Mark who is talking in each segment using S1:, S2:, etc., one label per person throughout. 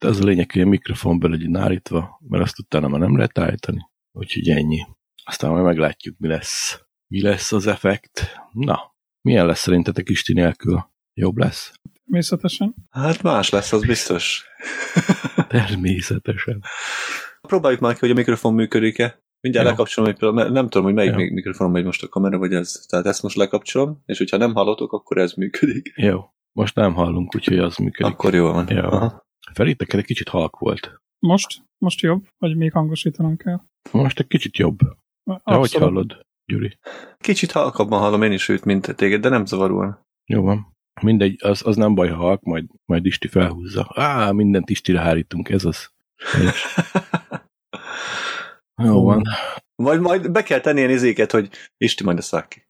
S1: De az a lényeg, hogy a mikrofon be legyen állítva, mert azt utána már nem lehet állítani. Úgyhogy ennyi. Aztán majd meglátjuk, mi lesz. Mi lesz az effekt. Na, milyen lesz szerintetek Isti nélkül? Jobb lesz?
S2: Természetesen.
S3: Hát más lesz, az biztos.
S1: Természetesen.
S3: Próbáljuk már ki, hogy a mikrofon működik-e. Mindjárt
S1: Jó.
S3: lekapcsolom, egy pillanat, nem tudom, hogy melyik
S1: Jó.
S3: mikrofonon megy most a kamera, vagy ez. Tehát ezt most lekapcsolom, és hogyha nem hallotok, akkor ez működik.
S1: Jó. Most nem hallunk, úgyhogy az működik.
S3: Akkor jó van.
S1: Jó.
S3: Aha.
S1: Feri, neked egy kicsit halk volt.
S2: Most? Most jobb? Vagy még hangosítanom kell?
S1: Most egy kicsit jobb. De hogy hallod, Gyuri?
S3: Kicsit halkabban hallom én is őt, mint téged, de nem zavaróan.
S1: Jó van. Mindegy, az, az nem baj, ha halk, majd, majd Isti felhúzza. Á, mindent Istire hárítunk, ez az. Jó van.
S3: Vagy majd be kell tenni ilyen izéket, hogy Isti majd ezt vág ki.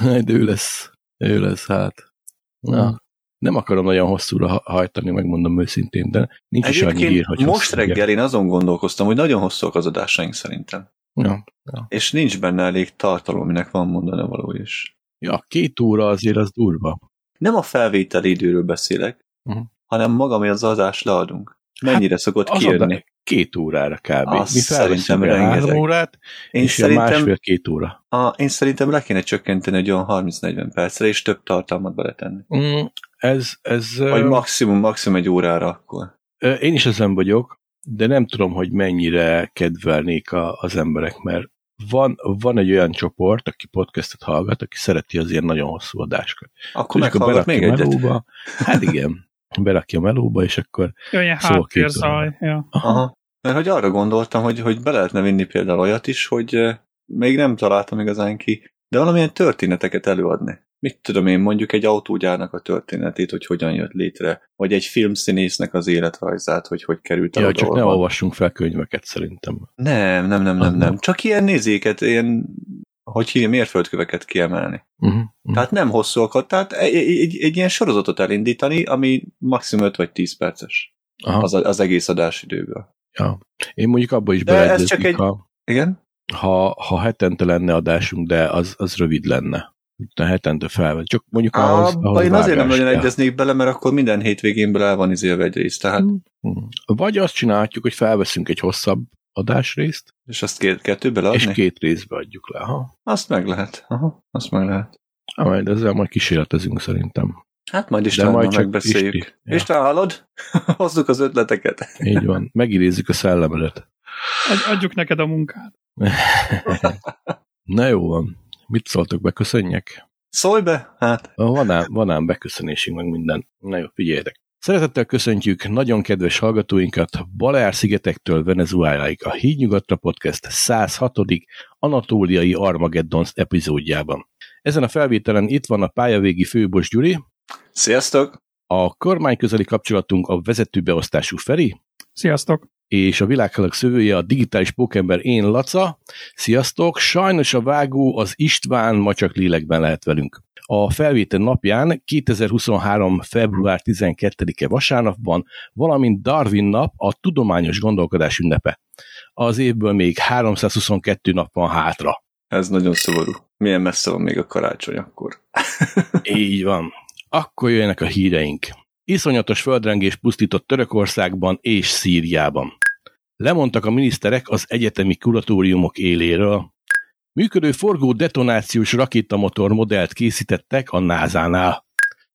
S1: De ő lesz. Ő lesz, hát. Na, nem akarom nagyon hosszúra ha- hajtani, megmondom őszintén, de nincs is annyi
S3: Egyébként
S1: hír, hogy
S3: most reggel én azon gondolkoztam, hogy nagyon hosszúak az adásaink szerintem.
S1: Ja.
S3: És nincs benne elég tartalom, aminek van mondani való is.
S1: ja, két óra azért az durva.
S3: Nem a felvételi időről beszélek,
S1: Mhm.
S3: hanem maga, ami az adás leadunk. Mennyire szokott
S1: Az
S3: kijönni?
S1: két órára kb.
S3: Azt
S1: Mi
S3: szerintem rengeteg.
S1: órát,
S3: Én
S1: és
S3: szerintem,
S1: másfél-két óra.
S3: a, én szerintem le kéne csökkenteni egy olyan 30-40 percre, és több tartalmat beletenni.
S1: Mm, ez, ez
S3: Vagy maximum, maximum egy órára akkor.
S1: én is ezen vagyok, de nem tudom, hogy mennyire kedvelnék a, az emberek, mert van, van egy olyan csoport, aki podcastet hallgat, aki szereti az ilyen nagyon hosszú adásokat.
S3: Akkor
S1: És akkor
S3: meghallgat még
S1: berakja
S3: egyet.
S1: melóba. Hát igen, berakja melóba, és akkor
S2: ilyen
S1: Szóval
S2: háttérzaj. Ja.
S3: Aha. Mert hogy arra gondoltam, hogy, hogy be lehetne vinni például olyat is, hogy még nem találtam igazán ki, de valamilyen történeteket előadni. Mit tudom én, mondjuk egy autógyárnak a történetét, hogy hogyan jött létre, vagy egy filmszínésznek az életrajzát, hogy hogy került el
S1: ja, csak ne olvassunk fel könyveket szerintem.
S3: Nem, nem, nem, nem,
S1: nem.
S3: nem. Csak ilyen nézéket, ilyen, hogy hívja, mérföldköveket kiemelni.
S1: Uh-huh. uh-huh.
S3: Tehát nem hosszúakat, tehát egy, egy, egy, ilyen sorozatot elindítani, ami maximum 5 vagy 10 perces
S1: Aha,
S3: az, az egész adásidőből.
S1: ja. Én mondjuk abba is beleegyeznék,
S3: egy-
S1: ha,
S3: Igen?
S1: ha, ha hetente lenne adásunk, de az, az rövid lenne. De hetente felvett. Csak mondjuk ahhoz,
S3: Abba
S1: ahhoz
S3: én azért nem nagyon egyeznék bele, mert akkor minden hétvégénből el van izélve egy rész, tehát,
S1: Mhm. Vagy azt csinálhatjuk, hogy felveszünk egy hosszabb adásrészt,
S3: és azt két, kettőbe leadni?
S1: és két részbe adjuk le. Ha?
S3: Azt meg lehet. Aha, azt meg lehet.
S1: Ha, majd ezzel majd kísérletezünk szerintem.
S3: Hát majd
S1: De
S3: Istvánnal
S1: majd csak
S3: megbeszéljük.
S1: Isti.
S3: Ja. István, hallod? Hozzuk az ötleteket.
S1: Így van. Megidézzük a szellemedet.
S2: Ad- Adjuk neked a munkát.
S1: Na jó van. Mit szóltok, beköszönjek?
S3: Szólj be! Hát,
S1: Van ám, van ám beköszönésünk, meg minden. Na jó, figyeljetek. Szeretettel köszöntjük nagyon kedves hallgatóinkat Baleár-szigetektől Venezueláig a Hídnyugatra Podcast 106. Anatóliai Armageddon epizódjában. Ezen a felvételen itt van a pályavégi főbos Gyuri,
S3: sziasztok!
S1: a kormány közeli kapcsolatunk a vezetőbeosztású Feri,
S2: Sziasztok!
S1: És a világhalak szövője a digitális pókember én Laca. Sziasztok! Sajnos a vágó az István ma csak lélekben lehet velünk. A felvétel napján 2023. február 12-e vasárnapban, valamint Darwin nap a tudományos gondolkodás ünnepe. Az évből még 322 nap van hátra.
S3: Ez nagyon szomorú. Milyen messze van még a karácsony akkor.
S1: Így van. Akkor jöjjenek a híreink. Iszonyatos földrengés pusztított Törökországban és Szíriában. Lemondtak a miniszterek az egyetemi kuratóriumok éléről. Működő forgó detonációs rakétamotor modellt készítettek a NASA-nál.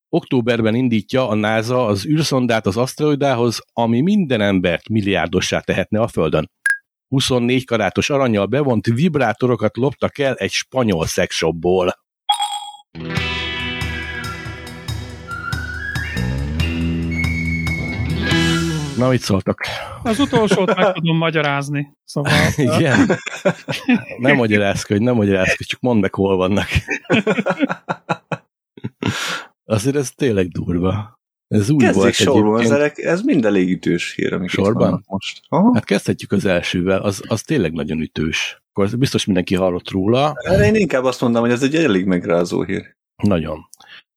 S1: Októberben indítja a NASA az űrszondát az aszteroidához, ami minden embert milliárdossá tehetne a Földön. 24 karátos aranyjal bevont vibrátorokat loptak el egy spanyol szexshopból. Na, mit szóltak?
S2: Az utolsót meg tudom magyarázni. Szóval
S1: Igen? Nem magyarázkodj, nem magyarázkodj, csak mondd meg, hol vannak. Azért ez tényleg durva. Ez úgy
S3: Kezdjék
S1: volt
S3: sorban,
S1: egyébként.
S3: ezek, ez mind elég ütős hír, amik
S1: Sorban?
S3: most. Aha.
S1: Hát kezdhetjük az elsővel, az, az tényleg nagyon ütős. Akkor biztos mindenki hallott róla.
S3: Erre én inkább azt mondom, hogy ez egy elég megrázó hír.
S1: Nagyon.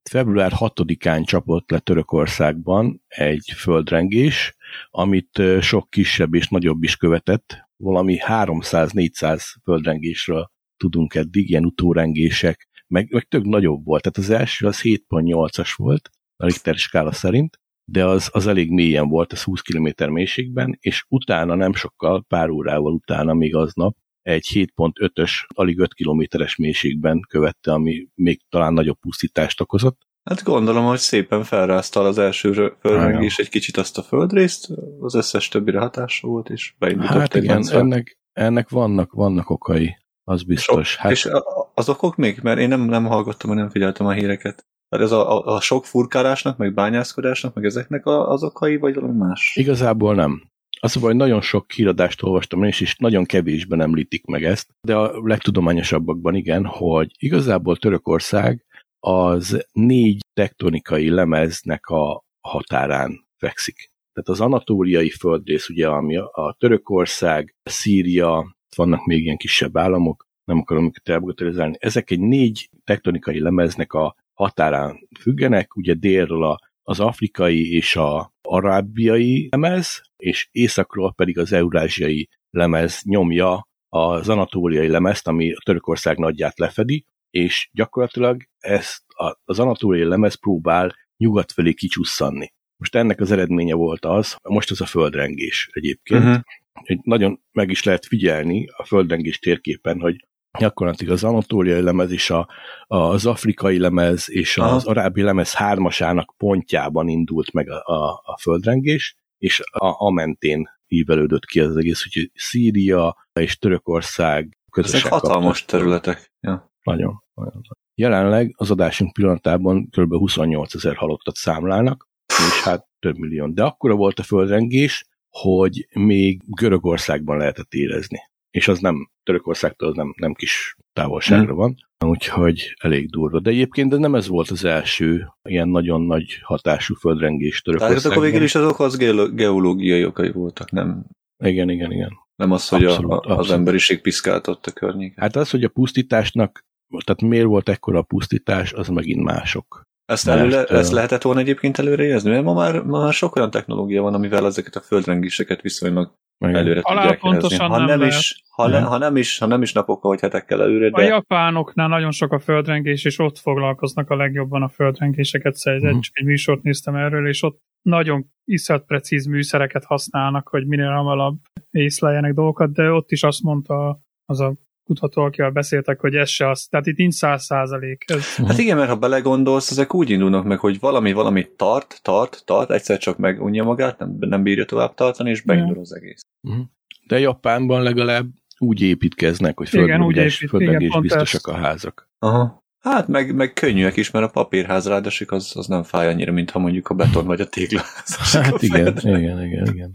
S1: Február 6-án csapott le Törökországban egy földrengés, amit sok kisebb és nagyobb is követett. Valami 300-400 földrengésről tudunk eddig, ilyen utórengések, meg, meg tök nagyobb volt. Tehát az első az 7.8-as volt, a Richter skála szerint, de az, az elég mélyen volt, az 20 km mélységben, és utána nem sokkal, pár órával utána, még aznap, egy 7.5-ös, alig 5 kilométeres mélységben követte, ami még talán nagyobb pusztítást okozott.
S3: Hát gondolom, hogy szépen felráztal az első földrengés egy kicsit azt a földrészt, az összes többire hatása volt, és beindított
S1: Hát igen, ennek, ennek vannak, vannak okai, az biztos.
S3: Sok, hát... És az okok még? Mert én nem, nem hallgattam, nem figyeltem a híreket. Tehát ez a, a, a sok furkálásnak, meg bányászkodásnak, meg ezeknek a, az okai, vagy valami más?
S1: Igazából nem. Az hogy nagyon sok híradást olvastam és, és nagyon kevésben említik meg ezt, de a legtudományosabbakban igen, hogy igazából Törökország az négy tektonikai lemeznek a határán fekszik. Tehát az anatóliai földrész, ugye, ami a Törökország, Szíria, vannak még ilyen kisebb államok, nem akarom őket elbogatalizálni, ezek egy négy tektonikai lemeznek a határán függenek, ugye délről az afrikai és a arábiai lemez, és északról pedig az eurázsiai lemez nyomja az anatóliai lemezt, ami a Törökország nagyját lefedi, és gyakorlatilag ezt az anatóliai lemez próbál nyugat felé kicsusszanni. Most ennek az eredménye volt az, most az a földrengés egyébként, uh-huh. hogy nagyon meg is lehet figyelni a földrengés térképen, hogy gyakorlatilag az anatóliai lemez és a, az afrikai lemez és Aha. az arábi lemez hármasának pontjában indult meg a, a, a földrengés, és a, a mentén hívelődött ki az egész, úgyhogy Szíria és Törökország közösen
S3: Ezek hatalmas kaptak. területek. Ja.
S1: Nagyon, nagyon. Jelenleg az adásunk pillanatában kb. 28 ezer halottat számlálnak, és hát több millió. De akkora volt a földrengés, hogy még Görögországban lehetett érezni. És az nem, Törökországtól az nem, nem kis távolságra van, úgyhogy elég durva. De egyébként de nem ez volt az első ilyen nagyon nagy hatású földrengés Törökországban. Tehát
S3: akkor végül is azok az geológiai okai voltak, nem?
S1: Igen, igen, igen.
S3: Nem az, hogy abszolút, a, abszolút. az emberiség piszkáltott a környéken.
S1: Hát az, hogy a pusztításnak, tehát miért volt ekkora a pusztítás, az megint mások.
S3: Ezt, előle, Mert, ezt lehetett volna egyébként előrejezni? Mert ma már, ma már sok olyan technológia van, amivel ezeket a földrengéseket viszonylag igen. előre Alá tudják helyezni. Ha nem, nem is, ha, ne, ha, nem is, ha nem is napokkal, vagy hetekkel előre.
S2: De... A japánoknál nagyon sok a földrengés, és ott foglalkoznak a legjobban a földrengéseket szerzett. Uh-huh. Egy műsort néztem erről, és ott nagyon iszat precíz műszereket használnak, hogy minél hamarabb észleljenek dolgokat, de ott is azt mondta az a kutató, akivel beszéltek, hogy ez se az. Tehát itt nincs száz százalék. Ez...
S3: Hát igen, mert ha belegondolsz, ezek úgy indulnak meg, hogy valami valami tart, tart, tart, egyszer csak megunja magát, nem, nem bírja tovább tartani, és beindul az egész.
S1: Mhm. De Japánban legalább úgy építkeznek, hogy földrengés, földrengés biztosak a házak.
S3: Aha. Hát meg, meg könnyűek is, mert a papírház ráadásik az, az nem fáj annyira, mint ha mondjuk a beton vagy a téglaház.
S1: Hát igen, igen, igen, igen.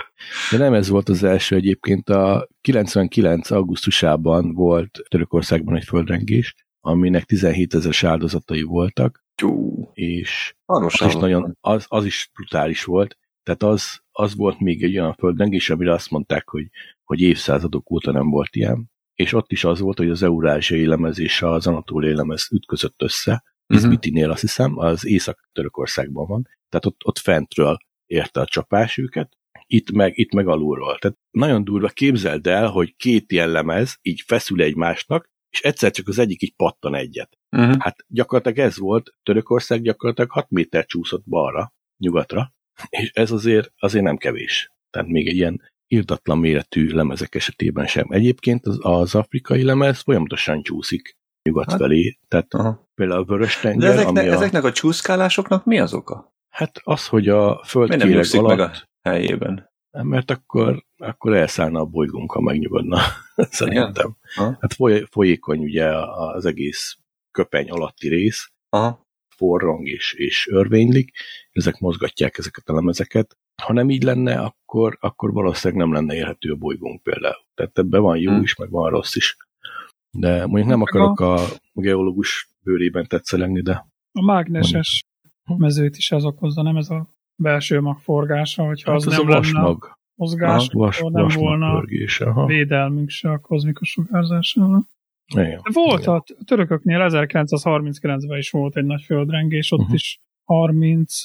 S1: De nem ez volt az első egyébként. A 99. augusztusában volt Törökországban egy földrengés, aminek 17 ezer áldozatai voltak.
S3: Jú.
S1: És az is, nagyon, az, az is brutális volt. Tehát az, az volt még egy olyan földrengés, amire azt mondták, hogy, hogy évszázadok óta nem volt ilyen és ott is az volt, hogy az eurázsiai lemez és az anatóliai lemez ütközött össze, mhm. Izmitinél uh-huh. azt hiszem, az Észak-Törökországban van, tehát ott, ott fentről érte a csapás őket, itt meg, itt meg alulról. Tehát nagyon durva, képzeld el, hogy két ilyen lemez így feszül egymásnak, és egyszer csak az egyik így pattan egyet. Uh-huh. Hát gyakorlatilag ez volt, Törökország gyakorlatilag 6 méter csúszott balra, nyugatra, és ez azért, azért nem kevés. Tehát még egy ilyen irdatlan méretű lemezek esetében sem. Egyébként az, az afrikai lemez folyamatosan csúszik nyugat hát, felé, tehát aha. például a vörös tenger,
S3: De ezekne, ami a, ezeknek a csúszkálásoknak mi az oka?
S1: Hát az, hogy a földkéreg alatt... meg a
S3: helyében?
S1: Mert akkor, akkor elszállna a bolygónk, ha megnyugodna, szerintem. Hát foly, folyékony ugye az egész köpeny alatti rész, Aha. forrong és, és örvénylik, ezek mozgatják ezeket a lemezeket, ha nem így lenne, akkor, akkor valószínűleg nem lenne érhető a bolygónk például. Tehát ebben van jó hmm. is, meg van rossz is. De mondjuk nem akarok a geológus bőrében tetszelegni, de...
S2: A mágneses mezőt is ez okozza, nem ez a belső mag forgása, hogyha hát az, az nem a lenne mozgás, aha, vas, nem volna pörgés, aha. védelmünk se a kozmikus sugárzásával. Igen, volt igen. a törököknél 1939-ben is volt egy nagy földrengés, ott uh-huh. is 30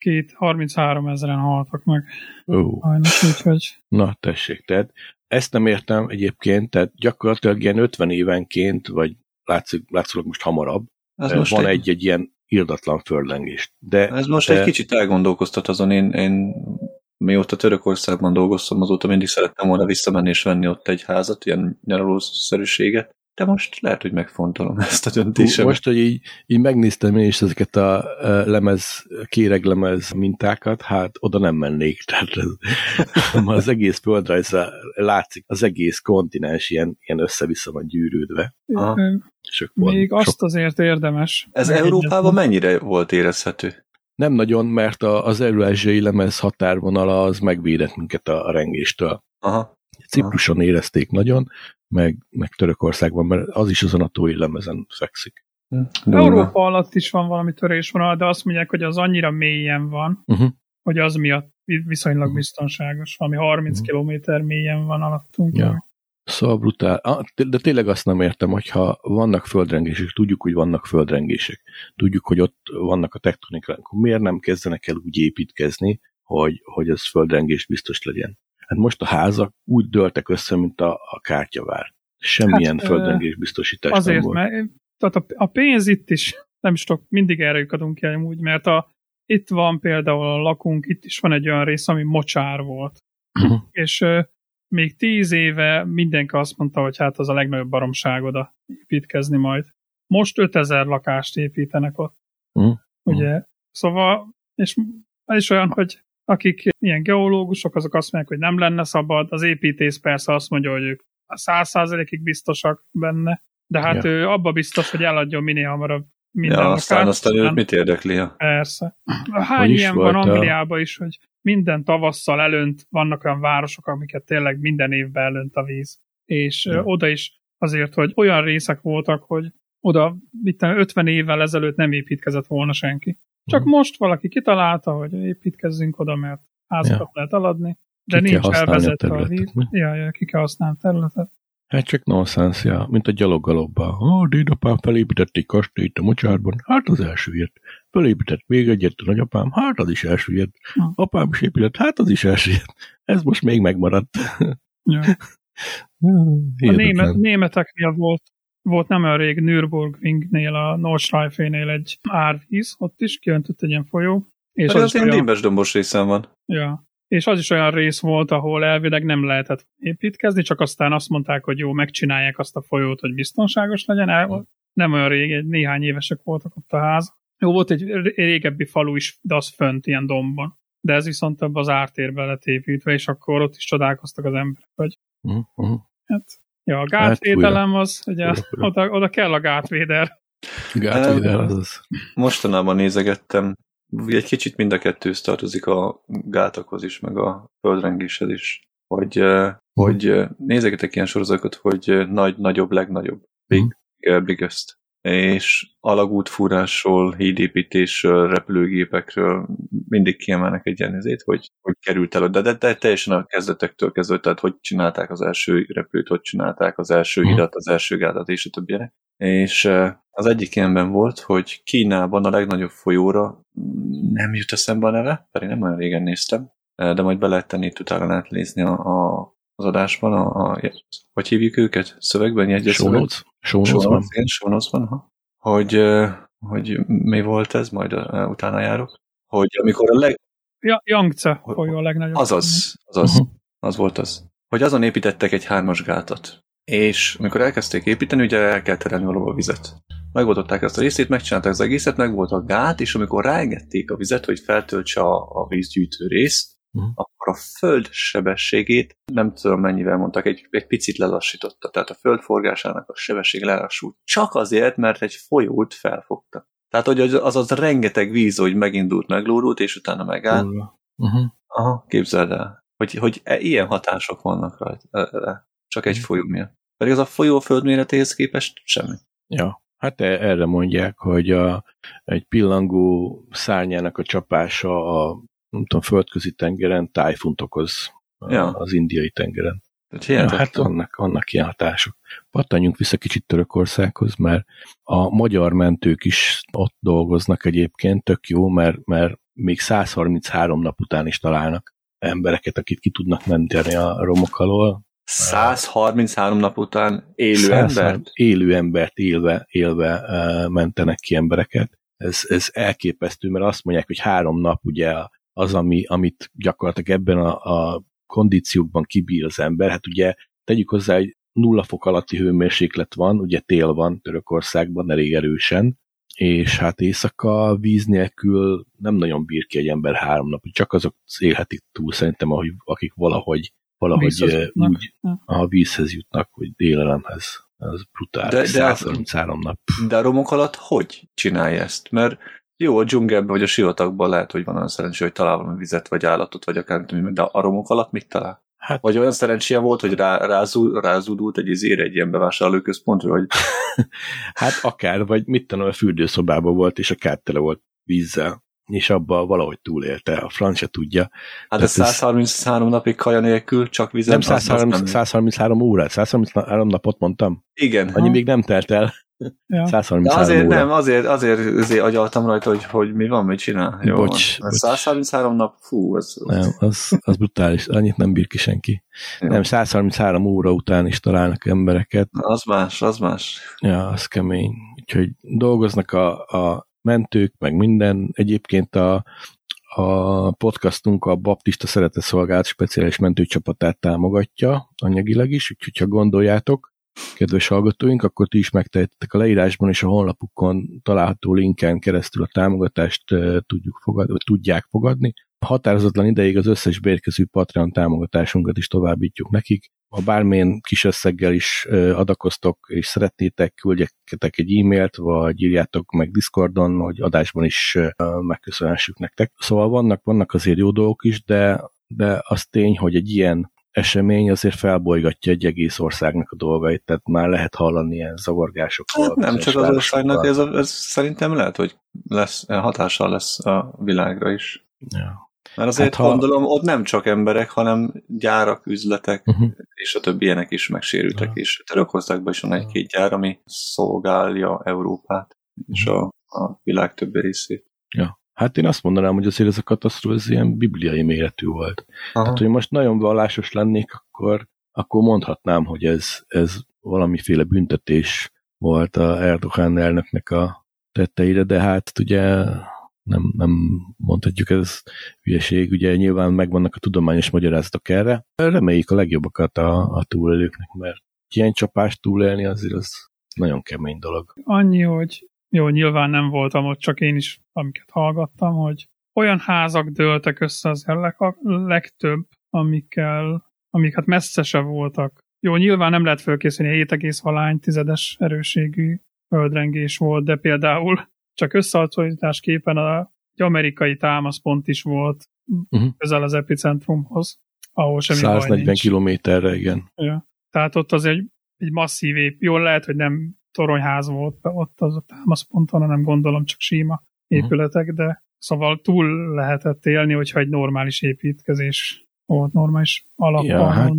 S2: két 33 ezeren haltak meg.
S1: Uh.
S2: Sajnos, úgyhogy...
S1: Na, tessék, tehát ezt nem értem egyébként, tehát gyakorlatilag ilyen 50 évenként, vagy látszik, látszólag most hamarabb, Ez most van egy, egy ilyen irdatlan földlengést. De,
S3: Ez most
S1: de...
S3: egy kicsit elgondolkoztat azon, én, én mióta Törökországban dolgoztam, azóta mindig szerettem volna visszamenni és venni ott egy házat, ilyen nyaralószerűséget, de most lehet, hogy megfontolom ezt a döntésemet.
S1: Most, hogy így, így megnéztem én is ezeket a lemez, kéreglemez mintákat, hát oda nem mennék. Tehát ez, az egész földrajzra látszik, az egész kontinens ilyen, ilyen össze-vissza van gyűrődve.
S2: Sok Még van, azt sok... azért érdemes.
S3: Ez Európában mennyire volt érezhető?
S1: Nem nagyon, mert az eurázsiai lemez határvonala az megvédett minket a, a rengéstől.
S3: Aha.
S1: Cipruson érezték nagyon, meg, meg Törökországban, mert az is azon a tói lemezen fekszik.
S2: Hm. Európa alatt is van valami törésvonal, de azt mondják, hogy az annyira mélyen van, uh-huh. hogy az miatt viszonylag uh-huh. biztonságos. Valami 30 uh-huh. kilométer mélyen van alattunk.
S1: Ja. Szóval brutál. Ah, de tényleg azt nem értem, hogyha vannak földrengések, tudjuk, hogy vannak földrengések, tudjuk, hogy ott vannak a tektonikák, akkor miért nem kezdenek el úgy építkezni, hogy, hogy ez földrengés biztos legyen? Hát most a házak úgy dőltek össze, mint a, a kártyavár. Semmilyen hát, földrengés biztosítás
S2: azért, nem volt. Mert, tehát a, a pénz itt is, nem is tudok, mindig erre adunk ki úgy, mert a, itt van például a lakunk, itt is van egy olyan rész, ami mocsár volt. Uh-huh. És még tíz éve mindenki azt mondta, hogy hát az a legnagyobb baromság oda építkezni majd. Most 5000 lakást építenek ott. Uh-huh. Ugye? Szóval, és ez is olyan, hogy akik ilyen geológusok, azok azt mondják, hogy nem lenne szabad, az építész persze azt mondja, hogy ők száz százalékig biztosak benne, de hát ja. ő abba biztos, hogy eladjon minél hamarabb minden
S3: ja, aztán, aztán őt mit érdekli? Ja.
S2: Persze. Hány ilyen van Angliában is, hogy minden tavasszal elönt, vannak olyan városok, amiket tényleg minden évben elönt a víz. És ja. oda is azért, hogy olyan részek voltak, hogy oda mit 50 évvel ezelőtt nem építkezett volna senki. Csak hmm. most valaki kitalálta, hogy építkezzünk oda, mert házakat ja. lehet eladni, de ki nincs elvezetve a, a víz. Ja, ja, ki kell használni a területet.
S1: Hát csak nonsens, ja, mint a gyaloggalobba. Ó, oh, dédapám felépített egy kastélyt a mocsárban, hát az elsüllyedt. Felépített még egyet a nagyapám, hát az is elsüllyedt. Hm. Apám is épített, hát az is elsüllyedt. Ez most még megmaradt.
S2: Ja. a német, németeknél volt volt nem olyan rég Nürburgringnél, a Nordschleife-nél egy árvíz, ott is kiöntött egy ilyen folyó.
S3: És az, az ilyen olyan... dombos részen van.
S2: Ja. És az is olyan rész volt, ahol elvileg nem lehetett építkezni, csak aztán azt mondták, hogy jó, megcsinálják azt a folyót, hogy biztonságos legyen. El, nem olyan rég, egy néhány évesek voltak ott a ház. Jó, volt egy régebbi falu is, de az fönt ilyen dombon. De ez viszont több az ártérbe lett építve, és akkor ott is csodálkoztak az emberek, hogy uh-huh. hát Ja, a gátvédelem az, ugye oda, oda kell a gátvéder.
S1: Gátvéder az az.
S3: Mostanában nézegettem, egy kicsit mind a kettőz tartozik a gátakhoz is, meg a földrengéshez is, hogy, uh, hogy? nézegetek ilyen sorozatokat, hogy nagy, nagyobb, legnagyobb, big, uh, biggest és alagútfúrásról, hídépítésről, repülőgépekről mindig kiemelnek egy jelenzét, hogy, hogy került el, de, de, de teljesen a kezdetektől kezdve, tehát hogy csinálták az első repülőt, hogy csinálták az első mhm. hidat, az első gátat és a többiek. És az egyik ilyenben volt, hogy Kínában a legnagyobb folyóra nem jut eszembe a neve, pedig nem olyan régen néztem, de majd be lehet tenni, itt utána lehet nézni a, a az adásban, a, a, hogy hívjuk őket? Szövegben, jegyezőben?
S1: Show
S3: notes. van, ha? Hogy, hogy mi volt ez, majd utána járok. Hogy amikor a leg...
S2: Ja, Yangtze folyó a legnagyobb.
S3: Azaz, azaz, uh-huh. az volt az. Hogy azon építettek egy hármas gátat. És amikor elkezdték építeni, ugye el kell terelni a vizet. Megoldották ezt a részét, megcsinálták az egészet, meg volt a gát, és amikor ráengedték a vizet, hogy feltöltse a, a vízgyűjtő részt, uh-huh. akkor a föld sebességét nem tudom mennyivel mondtak, egy, egy picit lelassította. Tehát a föld forgásának a sebesség lelassult. Csak azért, mert egy folyót felfogta. Tehát, hogy az az rengeteg víz, hogy megindult, meglódult, és utána megállt. Uh-huh. Aha, képzeld el. Hogy, hogy e, ilyen hatások vannak rajta. Csak egy uh-huh. folyó miatt. Pedig az a folyó a föld méretéhez képest semmi.
S1: Ja, hát e, erre mondják, hogy a, egy pillangó szárnyának a csapása a nem tudom, földközi tengeren tájfunt okoz ja. az indiai tengeren. Ja, hát annak, annak ilyen hatások. Pattanjunk vissza kicsit Törökországhoz, mert a magyar mentők is ott dolgoznak egyébként, tök jó, mert, mert még 133 nap után is találnak embereket, akik ki tudnak menteni a romok alól.
S3: 133 nap után élő embert?
S1: Élő embert élve, élve mentenek ki embereket ez, ez elképesztő, mert azt mondják, hogy három nap ugye az, ami, amit gyakorlatilag ebben a, a kondíciókban kibír az ember, hát ugye tegyük hozzá, hogy nulla fok alatti hőmérséklet van, ugye tél van Törökországban elég erősen, és hát éjszaka víz nélkül nem nagyon bír ki egy ember három nap, csak azok élhetik túl szerintem, ahogy, akik valahogy, valahogy úgy a vízhez jutnak, vagy délelemhez. Ez brutális, de, de 133 nap.
S3: De a romok alatt hogy csinálja ezt? Mert jó, a dzsungelben vagy a sivatagban lehet, hogy van olyan szerencsé, hogy talál valami vizet, vagy állatot, vagy akár, de a romok alatt mit talál? Hát, vagy olyan szerencséje volt, hogy rá, rázú, rázúdult egy izére egy ilyen bevásárlóközpontra, hogy...
S1: hát akár, vagy mit tudom, a fürdőszobában volt, és a káttele volt vízzel, és abba valahogy túlélte, a francia tudja.
S3: Hát de 133 ez... napig kaja nélkül, csak vizet...
S1: Nem 130, 133 órát, 133 napot mondtam.
S3: Igen.
S1: Annyi ha. még nem telt el.
S3: Ja. 133 De azért óra. nem, azért, azért, azért agyaltam rajta, hogy, hogy mi van, mit csinál. Jó bocs, van. bocs. 133 nap, fú, az...
S1: Nem, az, az brutális, annyit nem bír ki senki. Jó. Nem, 133 óra után is találnak embereket.
S3: Az más, az más.
S1: Ja, az kemény. Úgyhogy dolgoznak a, a mentők, meg minden. Egyébként a, a podcastunk a Baptista Szeretetszolgálat speciális mentőcsapatát támogatja anyagilag is, úgyhogy ha gondoljátok, kedves hallgatóink, akkor ti is megtehettek a leírásban és a honlapukon található linken keresztül a támogatást tudjuk fogadni, tudják fogadni. Határozatlan ideig az összes bérkező Patreon támogatásunkat is továbbítjuk nekik. Ha bármilyen kis összeggel is adakoztok, és szeretnétek, küldjetek egy e-mailt, vagy írjátok meg Discordon, hogy adásban is megköszönhessük nektek. Szóval vannak, vannak azért jó dolgok is, de, de az tény, hogy egy ilyen esemény azért felbolygatja egy egész országnak a dolgait, tehát már lehet hallani ilyen zavargásokat.
S3: Hát nem csak az országnak, ez, ez szerintem lehet, hogy lesz, hatással lesz a világra is.
S1: Ja.
S3: Mert azért hát, ha... gondolom, ott nem csak emberek, hanem gyárak, üzletek, uh-huh. és a többi ilyenek is megsérültek, ja. és Törökországban is van egy-két gyár, ami szolgálja Európát, uh-huh. és a, a világ többi részét.
S1: Ja. Hát én azt mondanám, hogy azért ez a katasztrófa ez ilyen bibliai méretű volt. Aha. Hát, hogy most nagyon vallásos lennék, akkor, akkor mondhatnám, hogy ez, ez valamiféle büntetés volt a Erdogan elnöknek a tetteire, de hát ugye nem, nem mondhatjuk, ez hülyeség, ugye nyilván megvannak a tudományos magyarázatok erre. Reméljük a legjobbakat a, a túlélőknek, mert ilyen csapást túlélni azért az nagyon kemény dolog.
S2: Annyi, hogy jó, nyilván nem voltam ott, csak én is, amiket hallgattam, hogy olyan házak dőltek össze az a legtöbb, amikkel, amik hát messze se voltak. Jó, nyilván nem lehet fölkészülni, 7, valány tizedes erőségű földrengés volt, de például csak összehasonlításképpen a, egy amerikai támaszpont is volt uh-huh. közel az epicentrumhoz, ahol semmi
S1: 140 kilométerre, igen.
S2: Ja. Tehát ott az egy, egy masszív ép. Jól lehet, hogy nem toronyház volt ott az a támaszponton, hanem gondolom csak síma épületek, uh-huh. de szóval túl lehetett élni, hogyha egy normális építkezés volt, normális alap.
S1: Ja, hát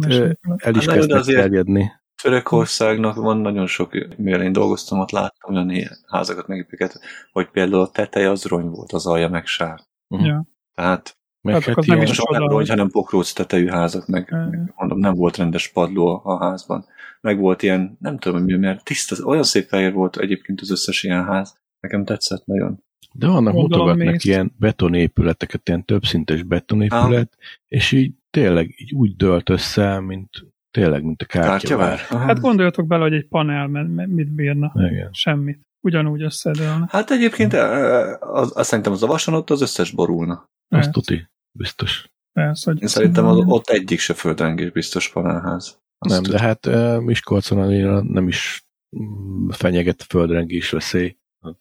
S1: el is hát kezdtek terjedni.
S3: Törökországnak van nagyon sok, mivel én dolgoztam, ott láttam olyan házakat, megépíteket, hogy például a teteje az rony volt, az alja meg sár.
S2: Uh-huh. Ja.
S3: Tehát meg hát, hát nem is rony, hanem pokróc tetejű házak, meg, meg mondom, nem volt rendes padló a házban. Meg volt ilyen, nem tudom, mi, mert tiszta, olyan szép fehér volt egyébként az összes ilyen ház. Nekem tetszett nagyon.
S1: De vannak mutogatnak mész. ilyen betonépületeket, ilyen többszintes betonépület, ah. és így tényleg így úgy dölt össze, mint tényleg, mint a kártyavár. kártyavár.
S2: Hát gondoljatok bele, hogy egy panel mit bírna.
S1: Igen.
S2: Semmit. Ugyanúgy összedőlne.
S3: Hát egyébként az, az, szerintem az avason ott az összes borulna.
S1: Azt tuti, biztos.
S2: Persze, hogy
S3: Én szerintem az, ott egyik se földrengés biztos panelház.
S1: Nem, de hát Miskolcon nem is fenyeget földrengés veszély. Hát,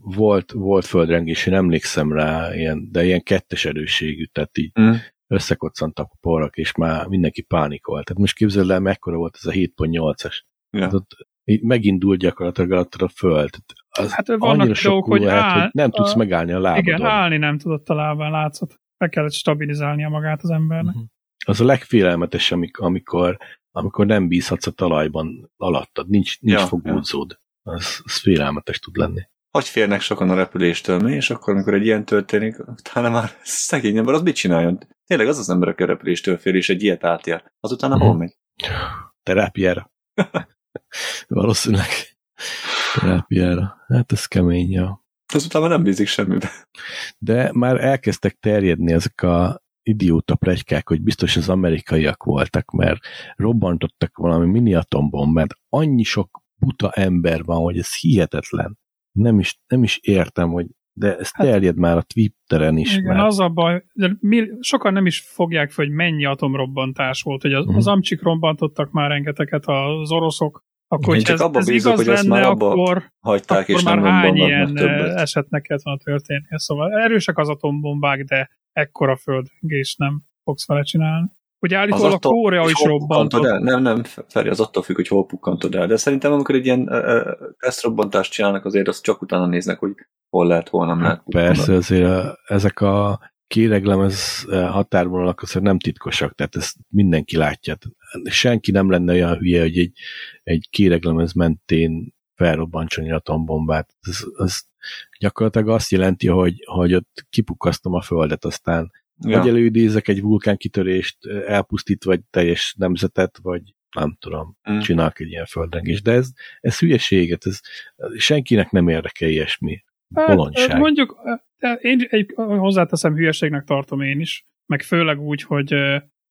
S1: volt, volt földrengés, én emlékszem rá, ilyen, de ilyen kettes erősségű, tehát így mm. összekoccantak a porrak, és már mindenki pánikolt. Tehát most képzeld el, mekkora volt ez a 7.8-as. Ja. Hát ott így megindult gyakorlatilag a föld.
S2: Az hát vannak dolgok, hogy,
S1: áll, hogy nem a, tudsz megállni a lábadon.
S2: Igen, állni nem tudott a lábán, látszott. Meg kellett stabilizálnia magát az embernek. Uh-huh.
S1: Az a legfélelmetes, amikor, amikor nem bízhatsz a talajban alattad, nincs, nincs ja, fogódzód. Ja. Az, az félelmetes tud lenni.
S3: Hogy férnek sokan a repüléstől mi, és akkor, amikor egy ilyen történik, utána már szegény ember, az mit csináljon? Tényleg az az ember, aki a repüléstől fél, és egy ilyet átjár. Azután uh-huh. hol megy?
S1: Terápiára. Valószínűleg terápiára. Hát ez kemény, ja.
S3: Azután már nem bízik semmibe.
S1: De már elkezdtek terjedni ezek a idióta pregykák, hogy biztos az amerikaiak voltak, mert robbantottak valami mini atombombát. Annyi sok buta ember van, hogy ez hihetetlen. Nem is, nem is értem, hogy de ez hát, terjed már a Twitteren is.
S2: Igen, mert... az a baj, de mi, sokan nem is fogják fel, hogy mennyi atomrobbantás volt, hogy az, uh-huh. az amcsik robbantottak már rengeteget az oroszok, akkor
S3: Én csak ez, abba ez bízok, hogy ezt már abba akkor, hagyták,
S2: akkor
S3: és
S2: már
S3: nem
S2: hány ilyen esetnek kellett volna történnie. Szóval erősek az atombombák, de ekkora földrengés nem fogsz vele csinálni. Ugye állítólag a Korea is robbantott.
S3: El? Nem, nem, Feri, az attól függ, hogy hol pukkantod el. De szerintem amikor egy ilyen tesztrobbantást csinálnak, azért azt csak utána néznek, hogy hol lehet, hol nem hát lehet.
S1: Persze, azért a, ezek a kéreglemez határvonalak azért nem titkosak, tehát ezt mindenki látja. Senki nem lenne olyan hülye, hogy egy, egy kéreglemez mentén felrobbantson egy atombombát. Ez, az gyakorlatilag azt jelenti, hogy, hogy ott kipukkasztom a földet, aztán ja. vagy előidézek egy vulkánkitörést, elpusztítva egy teljes nemzetet, vagy nem tudom, mm. csinálok egy ilyen földrengést. De ez, ez hülyeséget, ez senkinek nem érdekel ilyesmi. Hát, Bolondság.
S2: Mondjuk, én egy, hozzáteszem, hülyeségnek tartom én is, meg főleg úgy, hogy,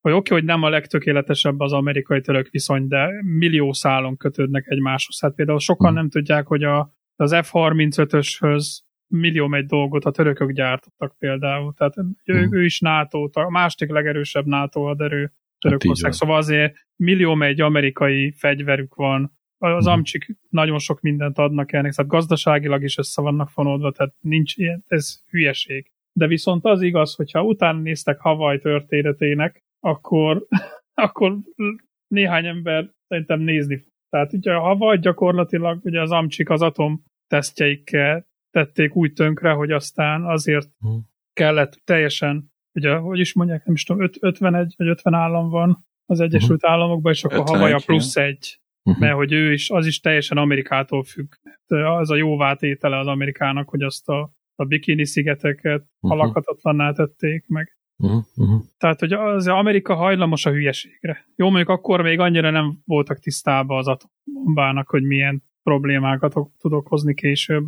S2: hogy oké, okay, hogy nem a legtökéletesebb az amerikai török viszony, de millió szálon kötődnek egymáshoz. Hát például sokan hmm. nem tudják, hogy a, az F-35-öshöz millió megy dolgot a törökök gyártottak például. Tehát ő, hmm. ő is NATO, a második legerősebb NATO haderő Törökország. Hát szóval azért millió megy amerikai fegyverük van, az hmm. amcsik nagyon sok mindent adnak ennek, tehát gazdaságilag is össze vannak fonódva, tehát nincs ilyen, ez hülyeség. De viszont az igaz, hogyha utána néztek Hawaii történetének, akkor, akkor néhány ember szerintem nézni fog. Tehát ugye a Hawaii gyakorlatilag ugye az amcsik az atom tesztjeikkel tették úgy tönkre, hogy aztán azért hmm. kellett teljesen, ugye, hogy is mondják, nem is tudom, 51 vagy 50 állam van az Egyesült uh-huh. Államokban, és akkor Hawaii a plusz egy uh-huh. mert hogy ő is, az is teljesen Amerikától függ. Az a jóvátétele az Amerikának, hogy azt a, a bikini szigeteket uh-huh. halakhatatlanná tették meg. Uh-huh. Tehát, hogy az Amerika hajlamos a hülyeségre. Jó, mondjuk akkor még annyira nem voltak tisztában az atombombának, hogy milyen problémákat tud okozni később,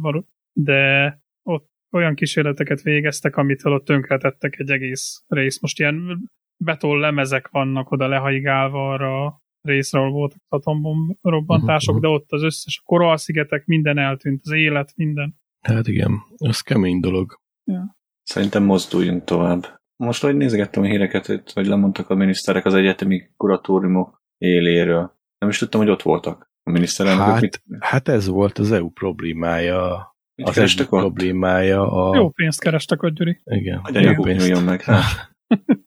S2: de ott olyan kísérleteket végeztek, amitől ott tönkretettek egy egész rész. Most ilyen beton lemezek vannak oda lehaigálva arra részről voltak az atombomb robbantások, uh-huh. de ott az összes a koralszigetek, minden eltűnt, az élet, minden.
S1: Hát igen, ez kemény dolog.
S2: Ja.
S3: Szerintem mozduljunk tovább. Most, hogy nézegettem a híreket, hogy lemondtak a miniszterek az egyetemi kuratóriumok éléről. Nem is tudtam, hogy ott voltak a miniszterelnök.
S1: Hát, mit... hát ez volt az EU problémája. Mit az EU problémája. A...
S2: Jó pénzt kerestek ott, Gyuri.
S1: Igen.
S3: Hogy jó pénzt. meg.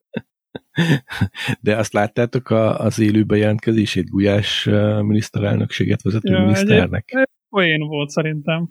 S1: De azt láttátok a, az élő bejelentkezését Gulyás miniszterelnökséget vezető ja, miniszternek?
S2: Egy, poén volt szerintem.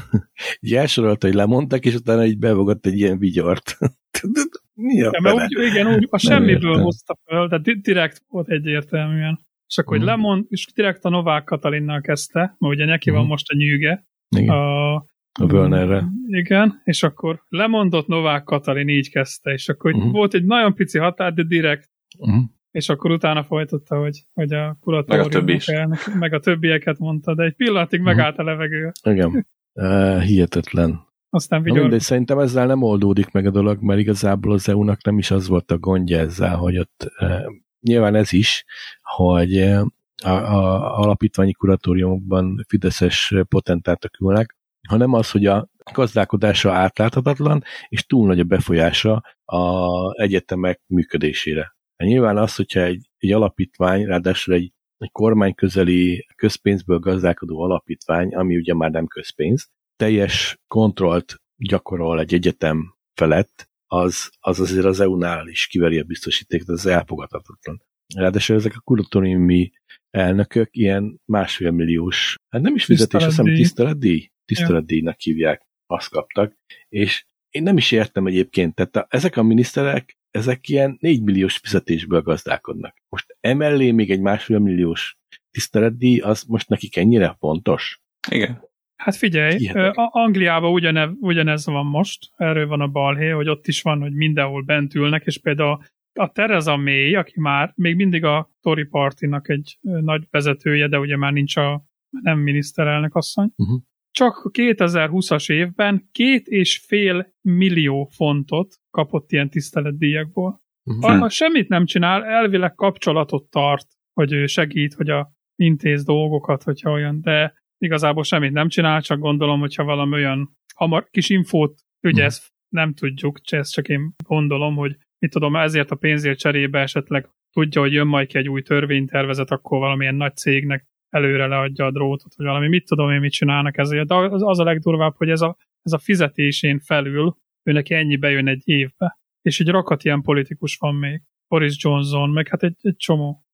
S1: így elsorolta, hogy lemondtak, és utána így bevogott egy ilyen vigyart. Mi a
S2: ja, úgy, Igen, úgy a semmiből hozta föl, de direkt volt egyértelműen. És akkor, hogy mm. lemond, és direkt a Novák Katalinnal kezdte, mert ugye neki mm. van mhm. most a nyűge.
S1: Igen. A a Bölnerre.
S2: Igen, és akkor lemondott Novák Katalin, így kezdte, és akkor uh-huh. volt egy nagyon pici határ, de direkt. Uh-huh. És akkor utána folytatta, hogy, hogy a kuratórium meg. Elnök, meg a többieket mondta, de egy pillanatig uh-huh. megállt a levegő.
S1: Igen, uh, hihetetlen.
S2: Aztán vigyor...
S1: mindegy, szerintem ezzel nem oldódik meg a dolog, mert igazából az EU-nak nem is az volt a gondja ezzel, hogy ott uh, nyilván ez is, hogy uh, a, a alapítványi kuratóriumokban fideszes potentátok ülnek, hanem az, hogy a gazdálkodása átláthatatlan, és túl nagy a befolyása a egyetemek működésére. Hát nyilván az, hogyha egy, egy alapítvány, ráadásul egy, egy kormányközeli közpénzből gazdálkodó alapítvány, ami ugye már nem közpénz, teljes kontrollt gyakorol egy egyetem felett, az, az azért az EU-nál is kiveri a biztosítékot, az elfogadhatatlan. Ráadásul ezek a kuratóriumi elnökök ilyen másfél milliós, hát nem is fizetés, azt hiszem tiszteletdíj tiszteletdíjnak hívják, azt kaptak, és én nem is értem egyébként, tehát a, ezek a miniszterek, ezek ilyen 4 milliós fizetésből gazdálkodnak. Most emellé még egy másfél milliós tiszteletdíj, az most nekik ennyire fontos?
S3: Igen.
S2: Hát figyelj, Hihetek. Angliában ugyane, ugyanez van most, erről van a balhé, hogy ott is van, hogy mindenhol bent ülnek, és például a Tereza May, aki már még mindig a Tory Partynak egy nagy vezetője, de ugye már nincs a nem miniszterelnök asszony, uh-huh csak a 2020-as évben két és fél millió fontot kapott ilyen tiszteletdíjakból. Uh-huh. Ha semmit nem csinál, elvileg kapcsolatot tart, hogy ő segít, hogy a intéz dolgokat, hogyha olyan, de igazából semmit nem csinál, csak gondolom, hogyha valami olyan hamar kis infót, ugye uh-huh. ezt nem tudjuk, ezt csak én gondolom, hogy mit tudom, ezért a pénzért cserébe esetleg tudja, hogy jön majd ki egy új törvénytervezet, akkor valamilyen nagy cégnek előre leadja a drótot, vagy valami, mit tudom én, mit csinálnak ezért. De az, az a legdurvább, hogy ez a, ez a fizetésén felül ő neki ennyi bejön egy évbe. És egy rakat ilyen politikus van még. Boris Johnson, meg hát egy, egy csomó.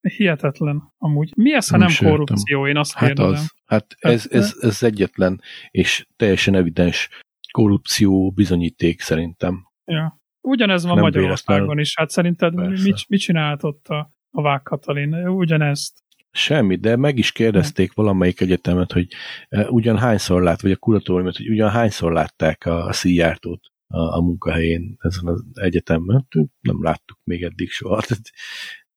S2: Hihetetlen amúgy. Mi ez, ha nem, nem korrupció? Én azt
S1: hát
S2: kérdezem.
S1: Az. Hát ez, ez, ez egyetlen és teljesen evidens korrupció bizonyíték szerintem.
S2: Ja. Ugyanez van nem Magyarországon is. Hát szerinted mit, mit csinált ott a, a Vák Katalin? Ugyanezt.
S1: Semmi, de meg is kérdezték valamelyik egyetemet, hogy uh, ugyan hányszor lát, vagy a kuratóriumot, hogy ugyan hányszor látták a, a szíjártót a, a munkahelyén ezen az egyetemben. Nem láttuk még eddig soha.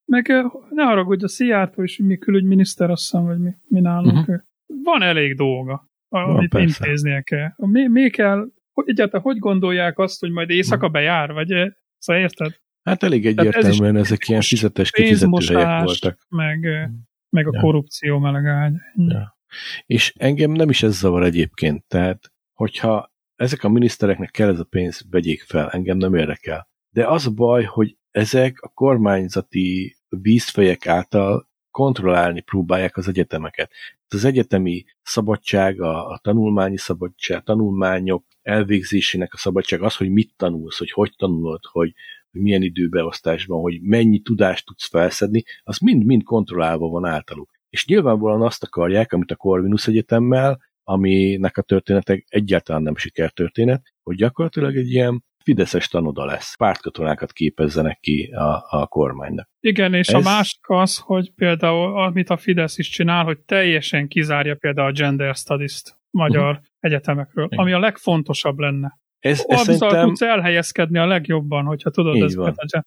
S2: Meg ne haragudj, a Szijjártó is mi külügyminiszter, azt hiszem, vagy mi, mi nálunk. Uh-huh. Van elég dolga, amit Van, intéznie kell. Mi, mi kell, hogy egyáltalán hogy gondolják azt, hogy majd éjszaka uh-huh. bejár, vagy szóval érted?
S1: Hát elég egyértelműen ez ezek ilyen fizetes kifizető helyek voltak.
S2: Meg, meg a ja. korrupció melegágy.
S1: Ja. És engem nem is ez zavar egyébként, tehát hogyha ezek a minisztereknek kell ez a pénz, vegyék fel, engem nem érdekel. De az a baj, hogy ezek a kormányzati vízfejek által kontrollálni próbálják az egyetemeket. Az egyetemi szabadság, a, a tanulmányi szabadság, tanulmányok elvégzésének a szabadság, az, hogy mit tanulsz, hogy hogy tanulod, hogy, hogy milyen időbeosztásban, hogy mennyi tudást tudsz felszedni, az mind-mind kontrollálva van általuk. És nyilvánvalóan azt akarják, amit a Corvinus Egyetemmel, aminek a történetek egyáltalán nem sikertörténet, hogy gyakorlatilag egy ilyen fideszes tanoda lesz. Pártkatonákat képezzenek ki a, a kormánynak.
S2: Igen, és Ez... a másik az, hogy például amit a Fidesz is csinál, hogy teljesen kizárja például a gender studies-t magyar uh-huh. egyetemekről, Igen. ami a legfontosabb lenne. Ez, ez szerintem... tudsz elhelyezkedni a legjobban, hogyha tudod
S1: Így van. A...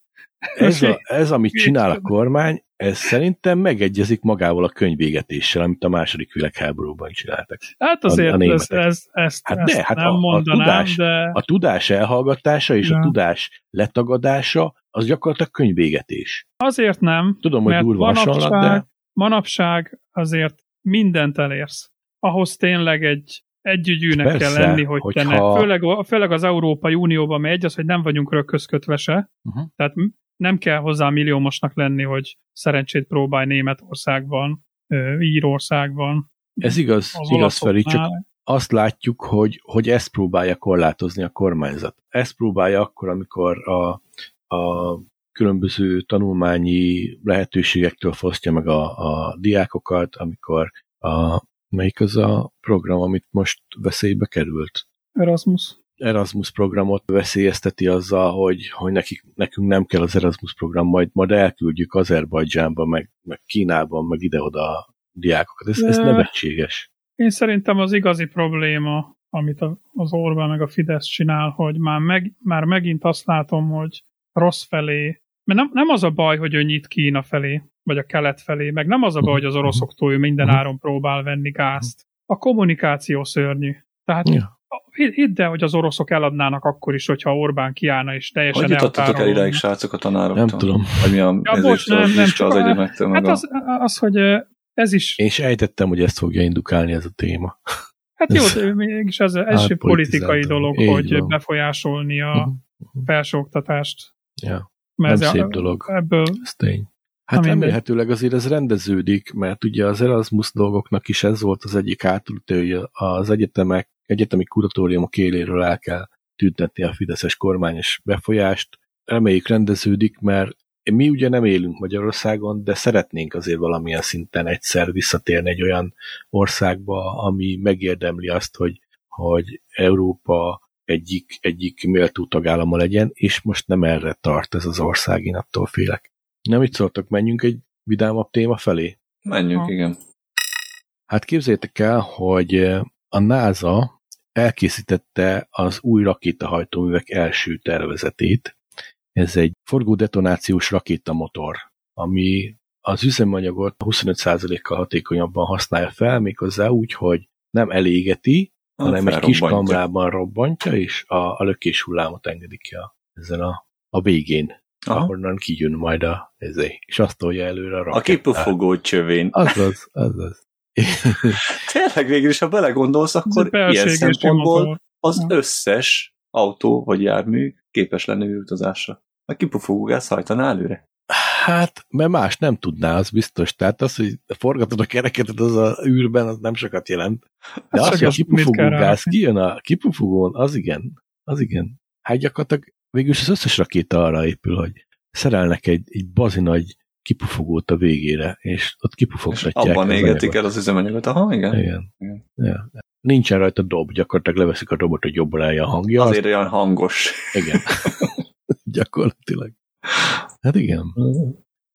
S1: Ez, a, ez, amit csinál a kormány, ez szerintem megegyezik magával a könyvégetéssel, amit a második világháborúban csináltak.
S2: Hát azért a, a ez, ez, ezt, hát ezt ne, hát nem a, mondanám, a tudás, de...
S1: A tudás elhallgatása és ja. a tudás letagadása, az gyakorlatilag könyvégetés.
S2: Azért nem,
S1: Tudom, hogy durva manapság, hasonlat, de...
S2: manapság azért mindent elérsz. Ahhoz tényleg egy együgyűnek Persze, kell lenni, hogy hogyha... te főleg, főleg az Európai Unióban megy az, hogy nem vagyunk rökközkötve se, uh-huh. tehát nem kell hozzá milliómosnak lenni, hogy szerencsét próbálj Németországban, Írországban.
S1: Ez igaz, igaz Feri, csak azt látjuk, hogy, hogy ezt próbálja korlátozni a kormányzat. Ezt próbálja akkor, amikor a, a különböző tanulmányi lehetőségektől fosztja meg a, a diákokat, amikor a Melyik az a program, amit most veszélybe került?
S2: Erasmus.
S1: Erasmus programot veszélyezteti azzal, hogy, hogy nekik, nekünk nem kell az Erasmus program, majd, majd elküldjük Azerbajdzsánba, meg, meg Kínában, meg ide-oda a diákokat. Ez, ez nevetséges.
S2: Én szerintem az igazi probléma, amit az Orbán meg a Fidesz csinál, hogy már, meg, már megint azt látom, hogy rossz felé, mert nem, nem az a baj, hogy ő nyit Kína felé, vagy a kelet felé, meg nem az a baj, hogy az oroszoktól ő minden áron próbál venni gázt. A kommunikáció szörnyű. Tehát ja. hidd el, hogy az oroszok eladnának akkor is, hogyha Orbán kiállna és teljesen
S3: Hogy jutottatok el ideig, srácok, a tanároktól?
S1: Nem tudom.
S3: Vagy mi a ja, bocs, nem, nem, csak az egyemektől
S2: Hát az, az, hogy ez is...
S1: Én is ejtettem, hogy ezt fogja indukálni ez a téma.
S2: Hát jó, de mégis ez, ez hát, politikai dolog, hogy van. befolyásolni a uh-huh. felsőoktatást.
S1: Ja, Mert nem szép dolog. Ebből, ez tény. Hát remélhetőleg azért ez rendeződik, mert ugye az Erasmus dolgoknak is ez volt az egyik átültő, hogy az egyetemek, egyetemi kuratóriumok éléről el kell tüntetni a fideszes kormányos befolyást. Reméljük rendeződik, mert mi ugye nem élünk Magyarországon, de szeretnénk azért valamilyen szinten egyszer visszatérni egy olyan országba, ami megérdemli azt, hogy, hogy Európa egyik, egyik méltó tagállama legyen, és most nem erre tart ez az ország, én attól félek. Nem itt szóltak, menjünk egy vidámabb téma felé?
S3: Menjünk, ha. igen.
S1: Hát képzeljétek el, hogy a NASA elkészítette az új rakétahajtóművek első tervezetét. Ez egy forgódetonációs rakétamotor, ami az üzemanyagot 25%-kal hatékonyabban használja fel, méghozzá úgy, hogy nem elégeti, a hanem egy kis kamrában robbantja, és a, a lökés hullámot engedik ki a, ezen a, a végén. Aha. ahonnan kijön majd a ezé, és azt tolja előre a
S3: rakettát. A kipufogó csövén.
S1: Azaz, azaz.
S3: Tényleg végül is, ha belegondolsz, akkor ilyen szempontból az összes autó vagy jármű képes lenne űrutazásra. A kipufogógáz hajtaná előre.
S1: Hát, mert más nem tudná, az biztos. Tehát az, hogy forgatod a kereketet az a űrben, az nem sokat jelent. De az, hogy a kipufogógáz kijön a kipufogón, az igen. Az igen. Hát gyakorlatilag végül az összes rakéta arra épül, hogy szerelnek egy, egy bazi nagy kipufogót a végére, és ott kipufogtatják.
S3: És abban égetik el az üzemanyagot, aha, igen.
S1: Igen. igen. Ja. Nincsen rajta dob, gyakorlatilag leveszik a dobot, hogy jobban állja a hangja.
S3: Azért olyan hangos.
S1: Igen. gyakorlatilag. Hát igen.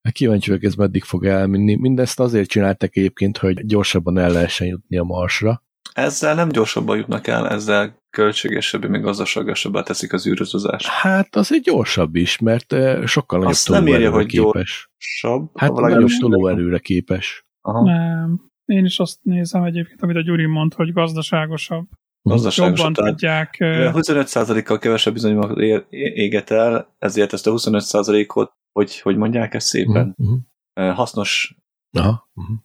S1: Hát kíváncsi vagyok, ez meddig fog elmenni. Mindezt azért csináltak egyébként, hogy gyorsabban el lehessen jutni a Marsra.
S3: Ezzel nem gyorsabban jutnak el, ezzel költségesebbé, még gazdaságosabbá teszik az űrözőzás.
S1: Hát az egy gyorsabb is, mert sokkal nagyobb tolóerőre hogy képes.
S3: Gyorsabb,
S1: hát nagyobb tolóerőre képes.
S2: Aha. Nem. Én is azt nézem egyébként, amit a Gyuri mond, hogy gazdaságosabb.
S3: Gazdaságosabb.
S2: Jobban tudják...
S3: 25%-kal kevesebb bizonyos éget el, ezért ezt a 25%-ot, hogy, hogy mondják ezt szépen, uh-huh. hasznos
S1: Aha, uh-huh.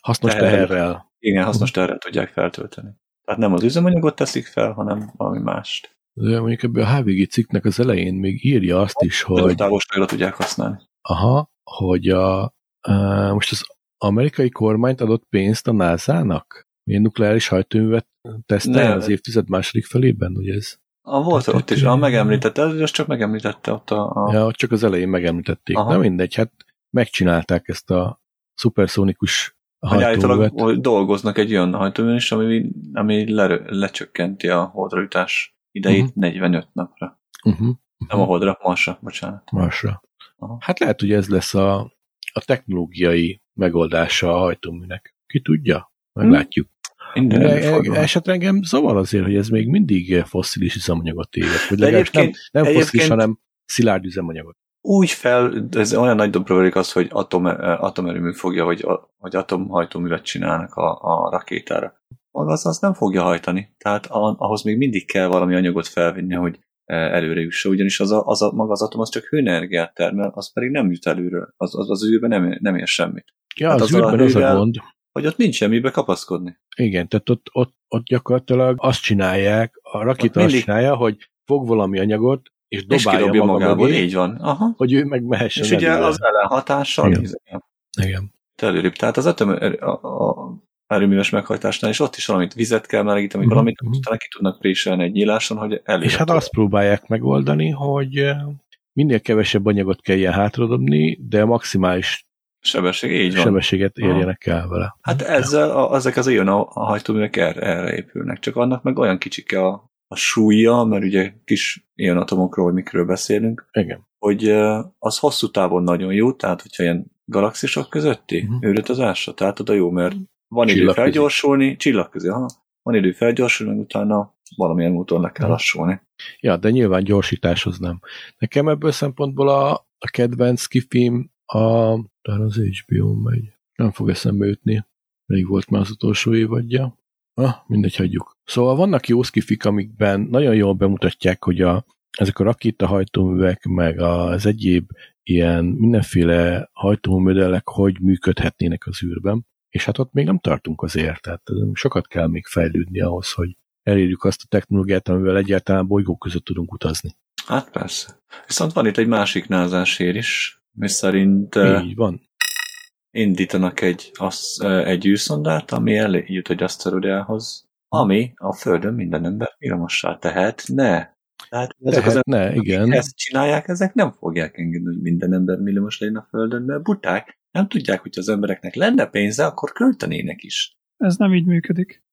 S1: hasznos teherrel. teherrel.
S3: Igen, hasznos teherrel tudják feltölteni. Tehát nem az üzemanyagot teszik fel, hanem valami mást.
S1: De mondjuk ebből a HVG cikknek az elején még írja azt is, hogy...
S3: Távolságra tudják használni.
S1: Aha, hogy a, a, most az amerikai kormányt adott pénzt a NASA-nak? Milyen nukleáris hajtóművet tesztel az évtized második felében, ugye ez?
S3: A volt Tehát ott is, a megemlítette, az csak megemlítette ott a... a...
S1: Ja, csak az elején megemlítették. Aha. Na mindegy, hát megcsinálták ezt a szuperszónikus
S3: Hogy dolgoznak egy olyan hajtóművön is, ami, ami le, lecsökkenti a holdra jutás idejét uh-huh. 45 napra. Uh-huh. Nem a holdra, Marsra, bocsánat.
S1: Marsra. Aha. Hát lehet, hogy ez lesz a, a technológiai megoldása a hajtóműnek. Ki tudja? Meglátjuk. Minden esetre engem zavar azért, hogy ez még mindig fosszilis üzemanyagot éget. Vagy legalábbis nem, nem fosszilis, hanem szilárd üzemanyagot.
S3: Úgy fel, ez olyan nagy dobrolik az, hogy atom, atomerőmű fogja, hogy, hogy atomhajtóművet csinálnak a, a rakétára. Az, az nem fogja hajtani. Tehát ahhoz még mindig kell valami anyagot felvinni, hogy előre jusson, ugyanis az a, az a, maga az atom az csak hőenergiát termel, az pedig nem jut előre, az, az, az űrben nem, nem ér semmit.
S1: Ja, hát az, az űrben az a gond.
S3: Hogy ott nincs semmibe kapaszkodni.
S1: Igen, tehát ott, ott, ott gyakorlatilag azt csinálják, a rakéta mindig... azt csinálja, hogy fog valami anyagot, és dobálja és maga magából,
S3: így van. Aha.
S1: Hogy ő meg mehessen
S3: És ugye az ellenhatással
S1: Igen. Igen.
S3: Előrébb. Tehát az atom, a, a, erőműves meghajtásnál, és ott is valamit vizet kell melegíteni, uh-huh. valamit, utána ki tudnak préselni egy nyíláson, hogy elérhető.
S1: És hát azt próbálják megoldani, hogy minél kevesebb anyagot kelljen hátradobni, de maximális
S3: sebesség, így van.
S1: sebességet érjenek el vele.
S3: Hát ezzel a, ezek az ilyen a, a hajtóművek erre, erre épülnek, csak annak meg olyan kicsike a, a súlya, mert ugye kis ilyen atomokról, vagy mikről beszélünk,
S1: Igen.
S3: hogy az hosszú távon nagyon jó, tehát hogyha ilyen galaxisok közötti uh-huh. őrötazásra, tehát oda jó, mert van idő felgyorsulni, csillag közé, ha van idő felgyorsulni, meg utána valamilyen úton le kell lassulni.
S1: Ja, de nyilván gyorsításhoz nem. Nekem ebből szempontból a, a kedvenc kifim a, talán az HBO megy. Nem fog eszembe jutni. Még volt már az utolsó évadja. Ah, mindegy, hagyjuk. Szóval vannak jó skifik, amikben nagyon jól bemutatják, hogy a, ezek a rakétahajtóművek, meg az egyéb ilyen mindenféle hajtóművelek hogy működhetnének az űrben és hát ott még nem tartunk azért, tehát sokat kell még fejlődni ahhoz, hogy elérjük azt a technológiát, amivel egyáltalán bolygók között tudunk utazni.
S3: Hát persze. Viszont van itt egy másik názásér is, mi szerint
S1: Így van.
S3: Indítanak egy, az, egy űrszondát, ami eljut egy aszteroidához, ami a Földön minden ember villamossá tehet, ne.
S1: Tehát ezek tehet, az ne, igen.
S3: ezt csinálják, ezek nem fogják engedni, hogy minden ember milliós legyen a Földön, mert buták, nem tudják, hogy az embereknek lenne pénze, akkor költenének is.
S2: Ez nem így működik.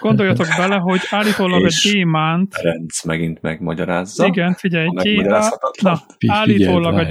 S2: Gondoljatok bele, hogy állítólag a gyémánt...
S3: Ferenc megint megmagyarázza.
S2: Igen, figyelj, gyémánt, na, állítólag a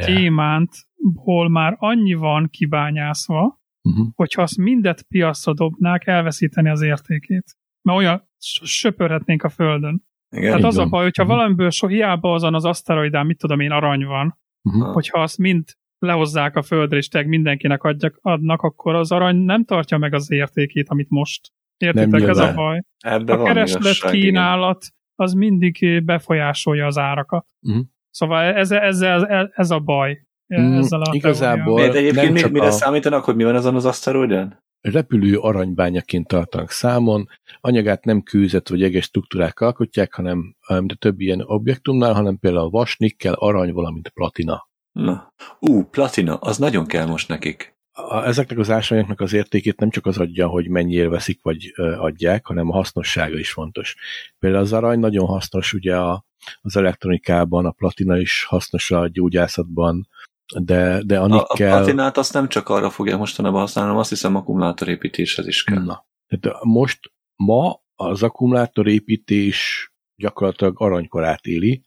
S2: gyémántból már annyi van kibányászva, uh-huh. hogyha azt mindet piacra dobnák, elveszíteni az értékét. Mert olyan söpörhetnénk a Földön. Igen, Tehát az van. a baj, hogyha uh-huh. valamiből so hiába azon az aszteroidán, mit tudom én, arany van, uh-huh. hogyha azt mind lehozzák a földre, és teg mindenkinek adjak, adnak, akkor az arany nem tartja meg az értékét, amit most. Értitek, ez a baj. Ebbe a kereslet kínálat az mindig befolyásolja az árakat. Uh-huh. Szóval ez, ez, ez, ez a baj.
S1: Mm, ezzel a igazából
S3: Miért egyébként mi, mire a... számítanak, hogy mi van azon az aszteroidon?
S1: repülő aranybányaként tartanak számon, anyagát nem kőzet vagy eges struktúrák alkotják, hanem de több ilyen objektumnál, hanem például vas, nikkel, arany, valamint platina.
S3: Na, ú, platina, az nagyon kell most nekik.
S1: A, ezeknek az ásványoknak az értékét nem csak az adja, hogy mennyire veszik vagy ö, adják, hanem a hasznossága is fontos. Például az arany nagyon hasznos ugye a, az elektronikában, a platina is hasznos a gyógyászatban, de, de a nikkel...
S3: A, platinát azt nem csak arra fogja mostanában használni, hanem azt hiszem akkumulátorépítéshez is kell. Na.
S1: Tehát most ma az akkumulátorépítés gyakorlatilag aranykorát éli.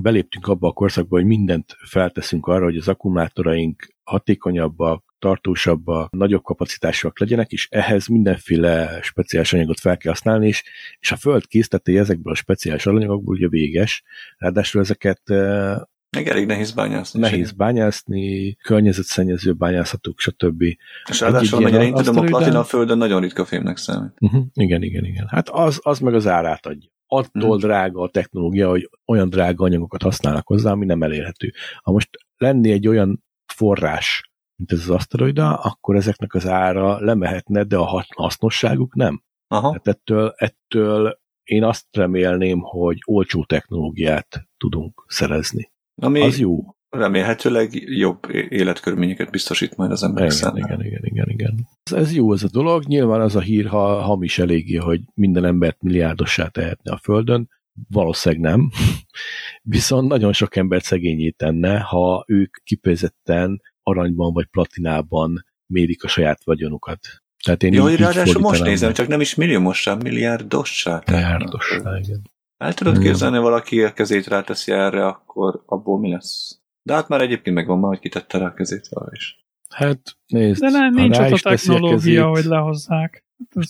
S1: Beléptünk abba a korszakba, hogy mindent felteszünk arra, hogy az akkumulátoraink hatékonyabbak, tartósabbak, nagyobb kapacitásúak legyenek, és ehhez mindenféle speciális anyagot fel kell használni, és, és a Föld készítette ezekből a speciális anyagokból ugye véges, ráadásul ezeket eh,
S3: meg elég nehéz bányászni.
S1: Nehéz sem. bányászni, környezetszennyező bányászatok, stb.
S3: És ráadásul, amennyire én tudom, a platina a földön nagyon ritka fémnek számít.
S1: Uh-huh. Igen, igen, igen. Hát az, az meg az árát adja. Attól uh-huh. drága a technológia, hogy olyan drága anyagokat használnak hozzá, ami nem elérhető. Ha most lenni egy olyan forrás, mint ez az aszteroida, akkor ezeknek az ára lemehetne, de a hasznosságuk nem. Aha. Hát ettől, ettől én azt remélném, hogy olcsó technológiát tudunk szerezni. Ami az jó.
S3: Remélhetőleg jobb életkörülményeket biztosít majd az emberek
S1: igen, számára. Igen, igen, igen, igen. Ez, ez jó ez a dolog. Nyilván az a hír, ha hamis eléggé, hogy minden embert milliárdossá tehetne a Földön. Valószínűleg nem. Viszont nagyon sok embert szegényé tenne, ha ők kifejezetten aranyban vagy platinában mérik a saját vagyonukat.
S3: Tehát én Jó, ráadásul most nézem, csak nem is milliómossá, milliárdossá.
S1: Milliárdossá, igen.
S3: El tudod hmm. képzelni, valaki a kezét ráteszi erre, akkor abból mi lesz? De hát már egyébként megvan már, hogy kitette rá a kezét arra is.
S1: Hát nézd,
S2: De nem, nincs ott a technológia, kezét, hogy lehozzák.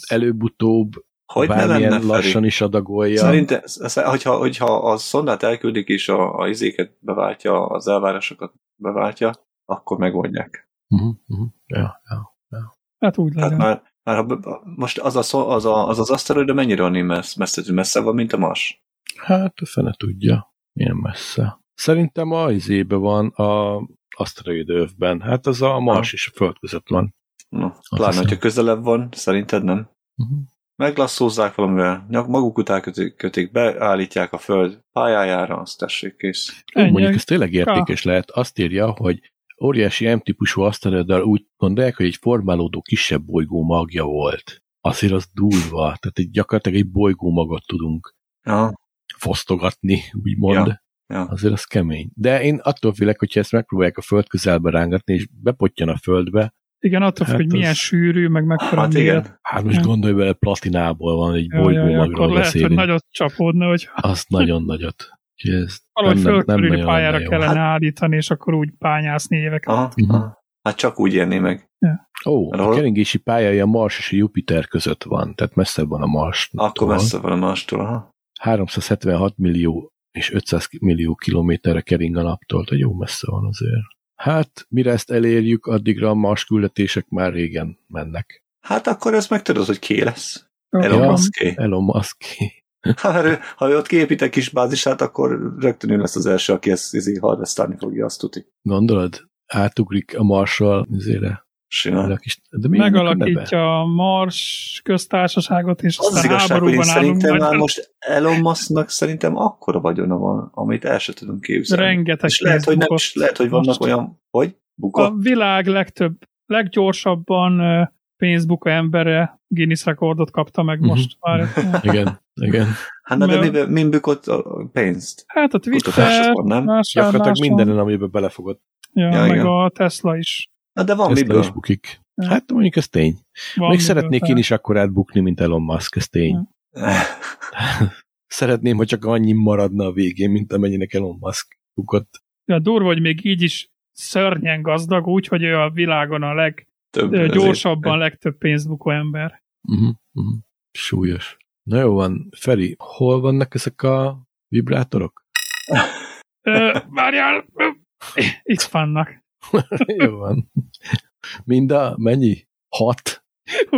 S1: Előbb-utóbb hogy ne lenne, lassan is adagolja.
S3: Szerintem, hogyha, hogyha a szondát elküldik és a, a izéket beváltja, az elvárásokat beváltja, akkor megoldják.
S1: Uh-huh, uh-huh. Ja, ja, ja.
S2: Hát úgy legyen. Hát
S3: már, már most az a, az, a, az, az aszteroida mennyire annyi messze, messze, messze van, mint a Mars?
S1: Hát a fene tudja, milyen messze. Szerintem a izébe van a aszteroida övben. Hát az a Mars ha. és a Föld között van.
S3: Na, pláne, hogyha közelebb van, szerinted nem? Uh-huh. Meglasszózzák valamivel, maguk után kötik, kötik, beállítják a Föld pályájára, azt tessék kész.
S1: Ennyi. Mondjuk ez tényleg értékes lehet. Azt írja, hogy óriási M-típusú aszteroiddal úgy gondolják, hogy egy formálódó kisebb bolygó magja volt. Azért az durva, tehát egy, gyakorlatilag egy bolygó magot tudunk ja. fosztogatni, úgymond. Ja. Ja. Azért az kemény. De én attól félek, hogyha ezt megpróbálják a föld közelbe rángatni, és bepottyan a földbe.
S2: Igen, attól hát hogy az... milyen sűrű, meg mekkora
S3: hát igen.
S1: Hát most gondolj bele, platinából van egy ja, bolygó ja, ja, magról
S2: akkor lehet, hogy nagyot csapódna, hogy...
S1: Azt nagyon nagyot.
S2: Ez Valahogy földkörüli pályára nem kellene hát... állítani, és akkor úgy bányászni éveket. Aha,
S3: uh-huh. aha. Hát csak úgy érné meg.
S1: Ja. Ó, a keringési pályaja a Mars és a Jupiter között van, tehát messze van a Mars.
S3: Akkor messze van a Mars-tól, aha.
S1: 376 millió és 500 millió kilométerre kering a naptól, tehát jó messze van azért. Hát, mire ezt elérjük, addigra a Mars küldetések már régen mennek.
S3: Hát akkor ezt meg tudod, hogy ki lesz. Elon ja, Musk.
S1: Elon Musk.
S3: Ha, ha ő ott kiépít egy kis bázisát, akkor rögtön ő lesz az első, aki ezt izé, harvestálni fogja, azt tudni.
S1: Gondolod? Átugrik a marsal izére.
S3: Simán.
S2: De Megalakítja a Mars köztársaságot, és
S3: az aztán az háborúban szerintem már most Elon Musknak szerintem akkora vagyona van, amit el sem tudunk képzelni.
S2: Rengeteg
S3: és lehet, hogy nem is, lehet, hogy vannak most olyan, hogy bukott.
S2: A világ legtöbb, leggyorsabban pénzbuka embere Guinness rekordot kapta meg uh-huh. most már.
S1: igen, igen.
S3: Hát de mi, mi bukott a pénzt?
S2: Hát a Twitter,
S1: nem? Gyakorlatilag mindenen, amiben belefogott.
S2: Ja, ja meg igen. a Tesla is.
S3: Na de van Tesla miből.
S1: is bukik. Hát mondjuk ez tény. Van Még szeretnék én is akkor átbukni, mint Elon Musk, ez tény. Szeretném, hogy csak annyi maradna a végén, mint amennyinek Elon Musk bukott.
S2: Ja, durva, hogy még így is szörnyen gazdag, úgy, hogy ő a világon a leg több gyorsabban ezért. legtöbb pénzbukó ember.
S1: Uh-huh, uh-huh. Súlyos. Na jó van, Feri, hol vannak ezek a vibrátorok?
S2: várjál! Itt vannak.
S1: jó van. Mind a mennyi? Hat?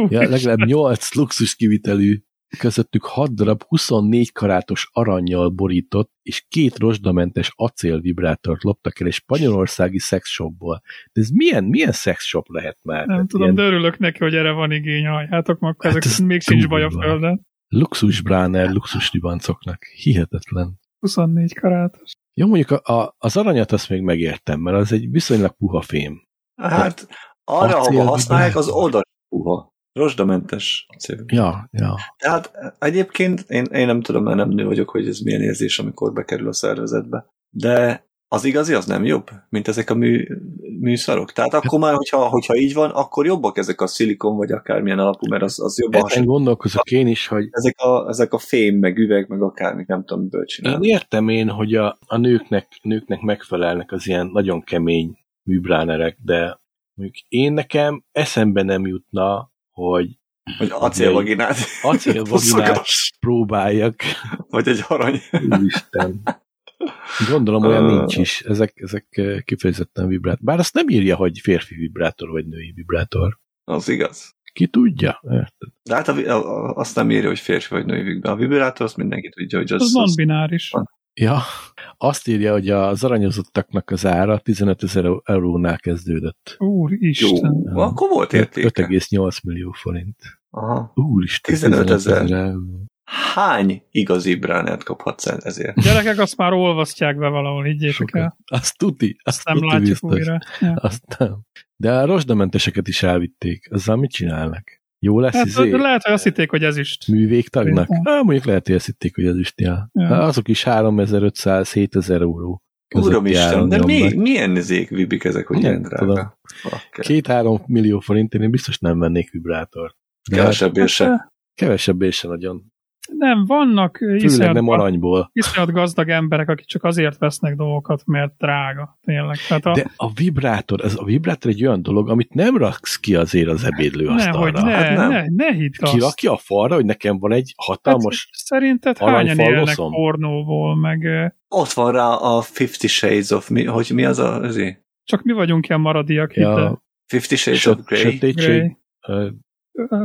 S1: ja, legalább 8 luxus kivitelű közöttük 6 darab 24 karátos aranyjal borított és két rozsdamentes acélvibrátort loptak el egy spanyolországi szexshopból. De ez milyen, milyen szexshop lehet már?
S2: Nem hát tudom, ilyen... de örülök neki, hogy erre van igény, halljátok, akkor hát ezek még sincs baj a földön.
S1: Luxus bráner, luxus libancoknak. Hihetetlen.
S2: 24 karátos.
S1: Jó, mondjuk a, a, az aranyat azt még megértem, mert az egy viszonylag puha fém.
S3: Hát arra, ahol használják, az oda puha. Rozsdamentes
S1: acél. Ja, ja.
S3: Tehát egyébként én, én nem tudom, mert nem nő vagyok, hogy ez milyen érzés, amikor bekerül a szervezetbe. De az igazi az nem jobb, mint ezek a mű, műszarok. Tehát akkor már, hogyha, hogyha így van, akkor jobbak ezek a szilikon, vagy akármilyen alapú, mert az, az jobban
S1: Ezen gondolkozok én is, hogy...
S3: Ezek a, ezek a fém, meg üveg, meg akármik, nem tudom, miből csinálni.
S1: Én értem én, hogy a, a nőknek, nőknek megfelelnek az ilyen nagyon kemény műbránerek, de mondjuk én nekem eszembe nem jutna, hogy
S3: hogy acélvaginát.
S1: Acélvaginát próbáljak.
S3: Vagy egy arany.
S1: Úristen. Gondolom olyan nincs is. Ezek, ezek kifejezetten vibrátor. Bár azt nem írja, hogy férfi vibrátor vagy női vibrátor.
S3: Az igaz.
S1: Ki tudja? Érted?
S3: De hát a, a, azt nem írja, hogy férfi vagy női vibrátor. A vibrátor azt mindenki tudja, hogy az...
S2: Az non-bináris.
S1: Ja, azt írja, hogy az aranyozottaknak az ára 15 ezer eurónál kezdődött.
S2: Úristen.
S3: Jó, ja. akkor volt értéke.
S1: 5,8 millió forint.
S3: Aha.
S1: Úristen.
S3: 15 ezer. Hány igazi bránert kaphatsz ezért?
S2: Gyerekek azt már olvasztják be valahol, higgyétek Sokat. el.
S1: Azt tuti.
S2: Azt, azt nem tuti látjuk biztos. újra. Ja.
S1: Azt nem. De a rozsdamenteseket is elvitték. Azzal mit csinálnak? Jó lesz hát, izé?
S2: Lehet, hogy azt hitték, hogy ez is.
S1: Művégtagnak? Hát, mondjuk lehet, hogy azt hitték, hogy ez is. Ja. Ja. Hát, azok is 3500-7000 euró.
S3: Uram Isten, de mi, milyen zék vibik ezek, hogy ilyen drága?
S1: Két-három millió forint, én biztos nem vennék vibrátort.
S3: Kevesebb se.
S1: Kevesebb se nagyon.
S2: Nem, vannak
S1: iszonyat, nem aranyból.
S2: iszonyat gazdag emberek, akik csak azért vesznek dolgokat, mert drága, tényleg.
S1: Tehát a... De a vibrátor, ez a vibrátor egy olyan dolog, amit nem raksz ki azért az ebédlőasztalra.
S2: Ne, hogy ne, hát nem. ne, ne hidd
S1: azt. Kirakja a falra, hogy nekem van egy hatalmas hát,
S2: Szerinted hányan élnek pornóból, meg...
S3: Ott van rá a Fifty Shades of, mi, hogy mi az a... Azért?
S2: Csak mi vagyunk ilyen maradiak
S3: ja. itt. Fifty Shades of Grey.
S1: Sötétség.
S2: Grey.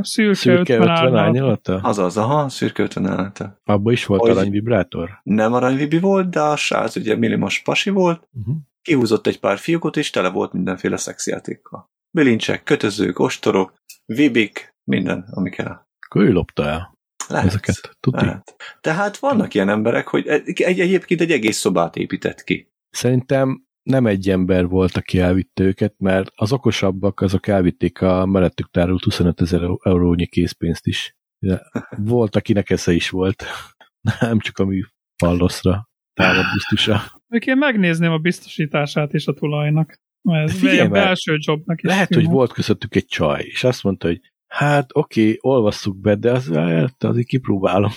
S2: Szürke, szürke 50, 50
S3: árnyalata? Azaz, aha, szürke 50 árnyalata.
S1: Abban is volt Hogy aranyvibrátor?
S3: Nem aranyvibi volt, de a srác ugye millimos pasi volt, uh-huh. kihúzott egy pár fiúkot, és tele volt mindenféle szexjátékkal. Bilincsek, kötözők, ostorok, vibik, minden, ami kell.
S1: Akkor ő lopta el. Lehet, ezeket, tudni. Lehet.
S3: Tehát vannak ilyen emberek, hogy egy, egy, egyébként egy egész szobát épített ki.
S1: Szerintem nem egy ember volt, aki elvitte őket, mert az okosabbak azok elvitték a mellettük tárult 25 ezer eurónyi készpénzt is. De volt, akinek esze is volt. Nem csak a mi falloszra támad biztosa.
S2: Ők én megnézném a biztosítását is a tulajnak. Ez Figyelj, belső jobnak is.
S1: Lehet, hogy volt közöttük egy csaj, és azt mondta, hogy hát oké, okay, olvasszuk be, de az, hát, azért kipróbálom.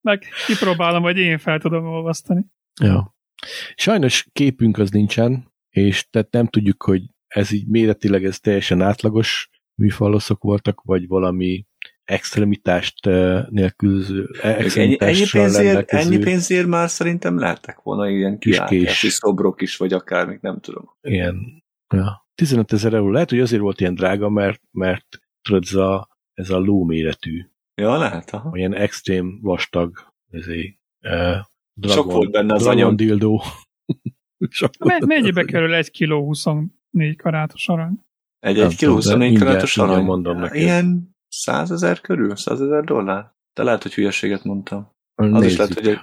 S2: Meg kipróbálom, hogy én fel tudom olvasztani.
S1: Ja. Sajnos képünk az nincsen, és tehát nem tudjuk, hogy ez így méretileg ez teljesen átlagos műfaloszok voltak, vagy valami extremitást eh, nélkülöző,
S3: ennyi, ennyi, pénzért, ennyi pénzért már szerintem lehettek volna ilyen kiáltási szobrok is, vagy akármik, nem tudom.
S1: Ilyen, ja. 15 ezer euró. Lehet, hogy azért volt ilyen drága, mert, mert tudod, ez a, ez a lóméretű.
S3: Ja, lehet, aha.
S1: Olyan extrém vastag, ezért, eh,
S3: Dragon, Sok volt benne az
S1: Dragon dildó.
S2: Mennyibe kerül egy kiló 24 karátos arany?
S3: Egy, egy kiló 24 karátos arany?
S1: mondom neked.
S3: Ilyen 100 ezer körül? 100 ezer dollár? De lehet, hogy hülyeséget mondtam. Nézzük. Az is lehet, hogy egy,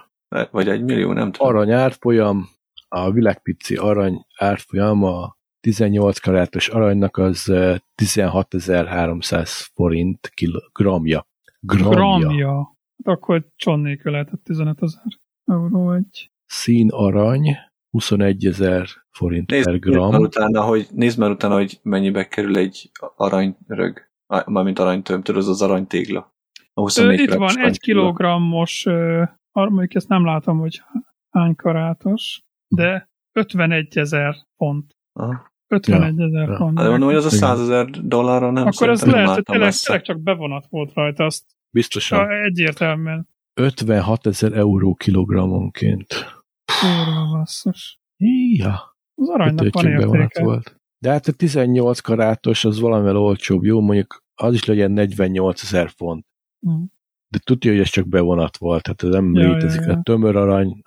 S3: vagy egy millió, nem tudom.
S1: Arany árfolyam, a világpici arany árfolyam a 18 karátos aranynak az 16.300 forint gramja.
S2: Gramja. Gramja. Akkor csonnék lehetett 15 ezer euró egy.
S1: Szín arany, 21 ezer forint nézd, per gram. Nézd
S3: már, utána, hogy, nézd már utána, hogy mennyibe kerül egy aranyrög, mármint aranytöm, tudod, az az aranytégla.
S2: A 24 Itt van egy kilogrammos, mondjuk ezt nem látom, hogy hány karátos, de 51 ezer font. Aha. 51 ezer ja, font.
S3: De mondom, hogy az a 100 ezer dollárra nem
S2: Akkor ez lehet, hogy tényleg, tényleg csak bevonat volt rajta, azt
S1: Biztosan.
S2: Egyértelműen.
S1: 56 ezer euró kilogrammonként.
S2: Kurva basszus.
S1: Ja.
S2: Az aranynak van értéke.
S1: Volt. De hát a 18 karátos az valamivel olcsóbb, jó? Mondjuk az is legyen 48 ezer font. Mm. De tudja, hogy ez csak bevonat volt, tehát ez nem ja, létezik. Ja, ja. A tömör arany,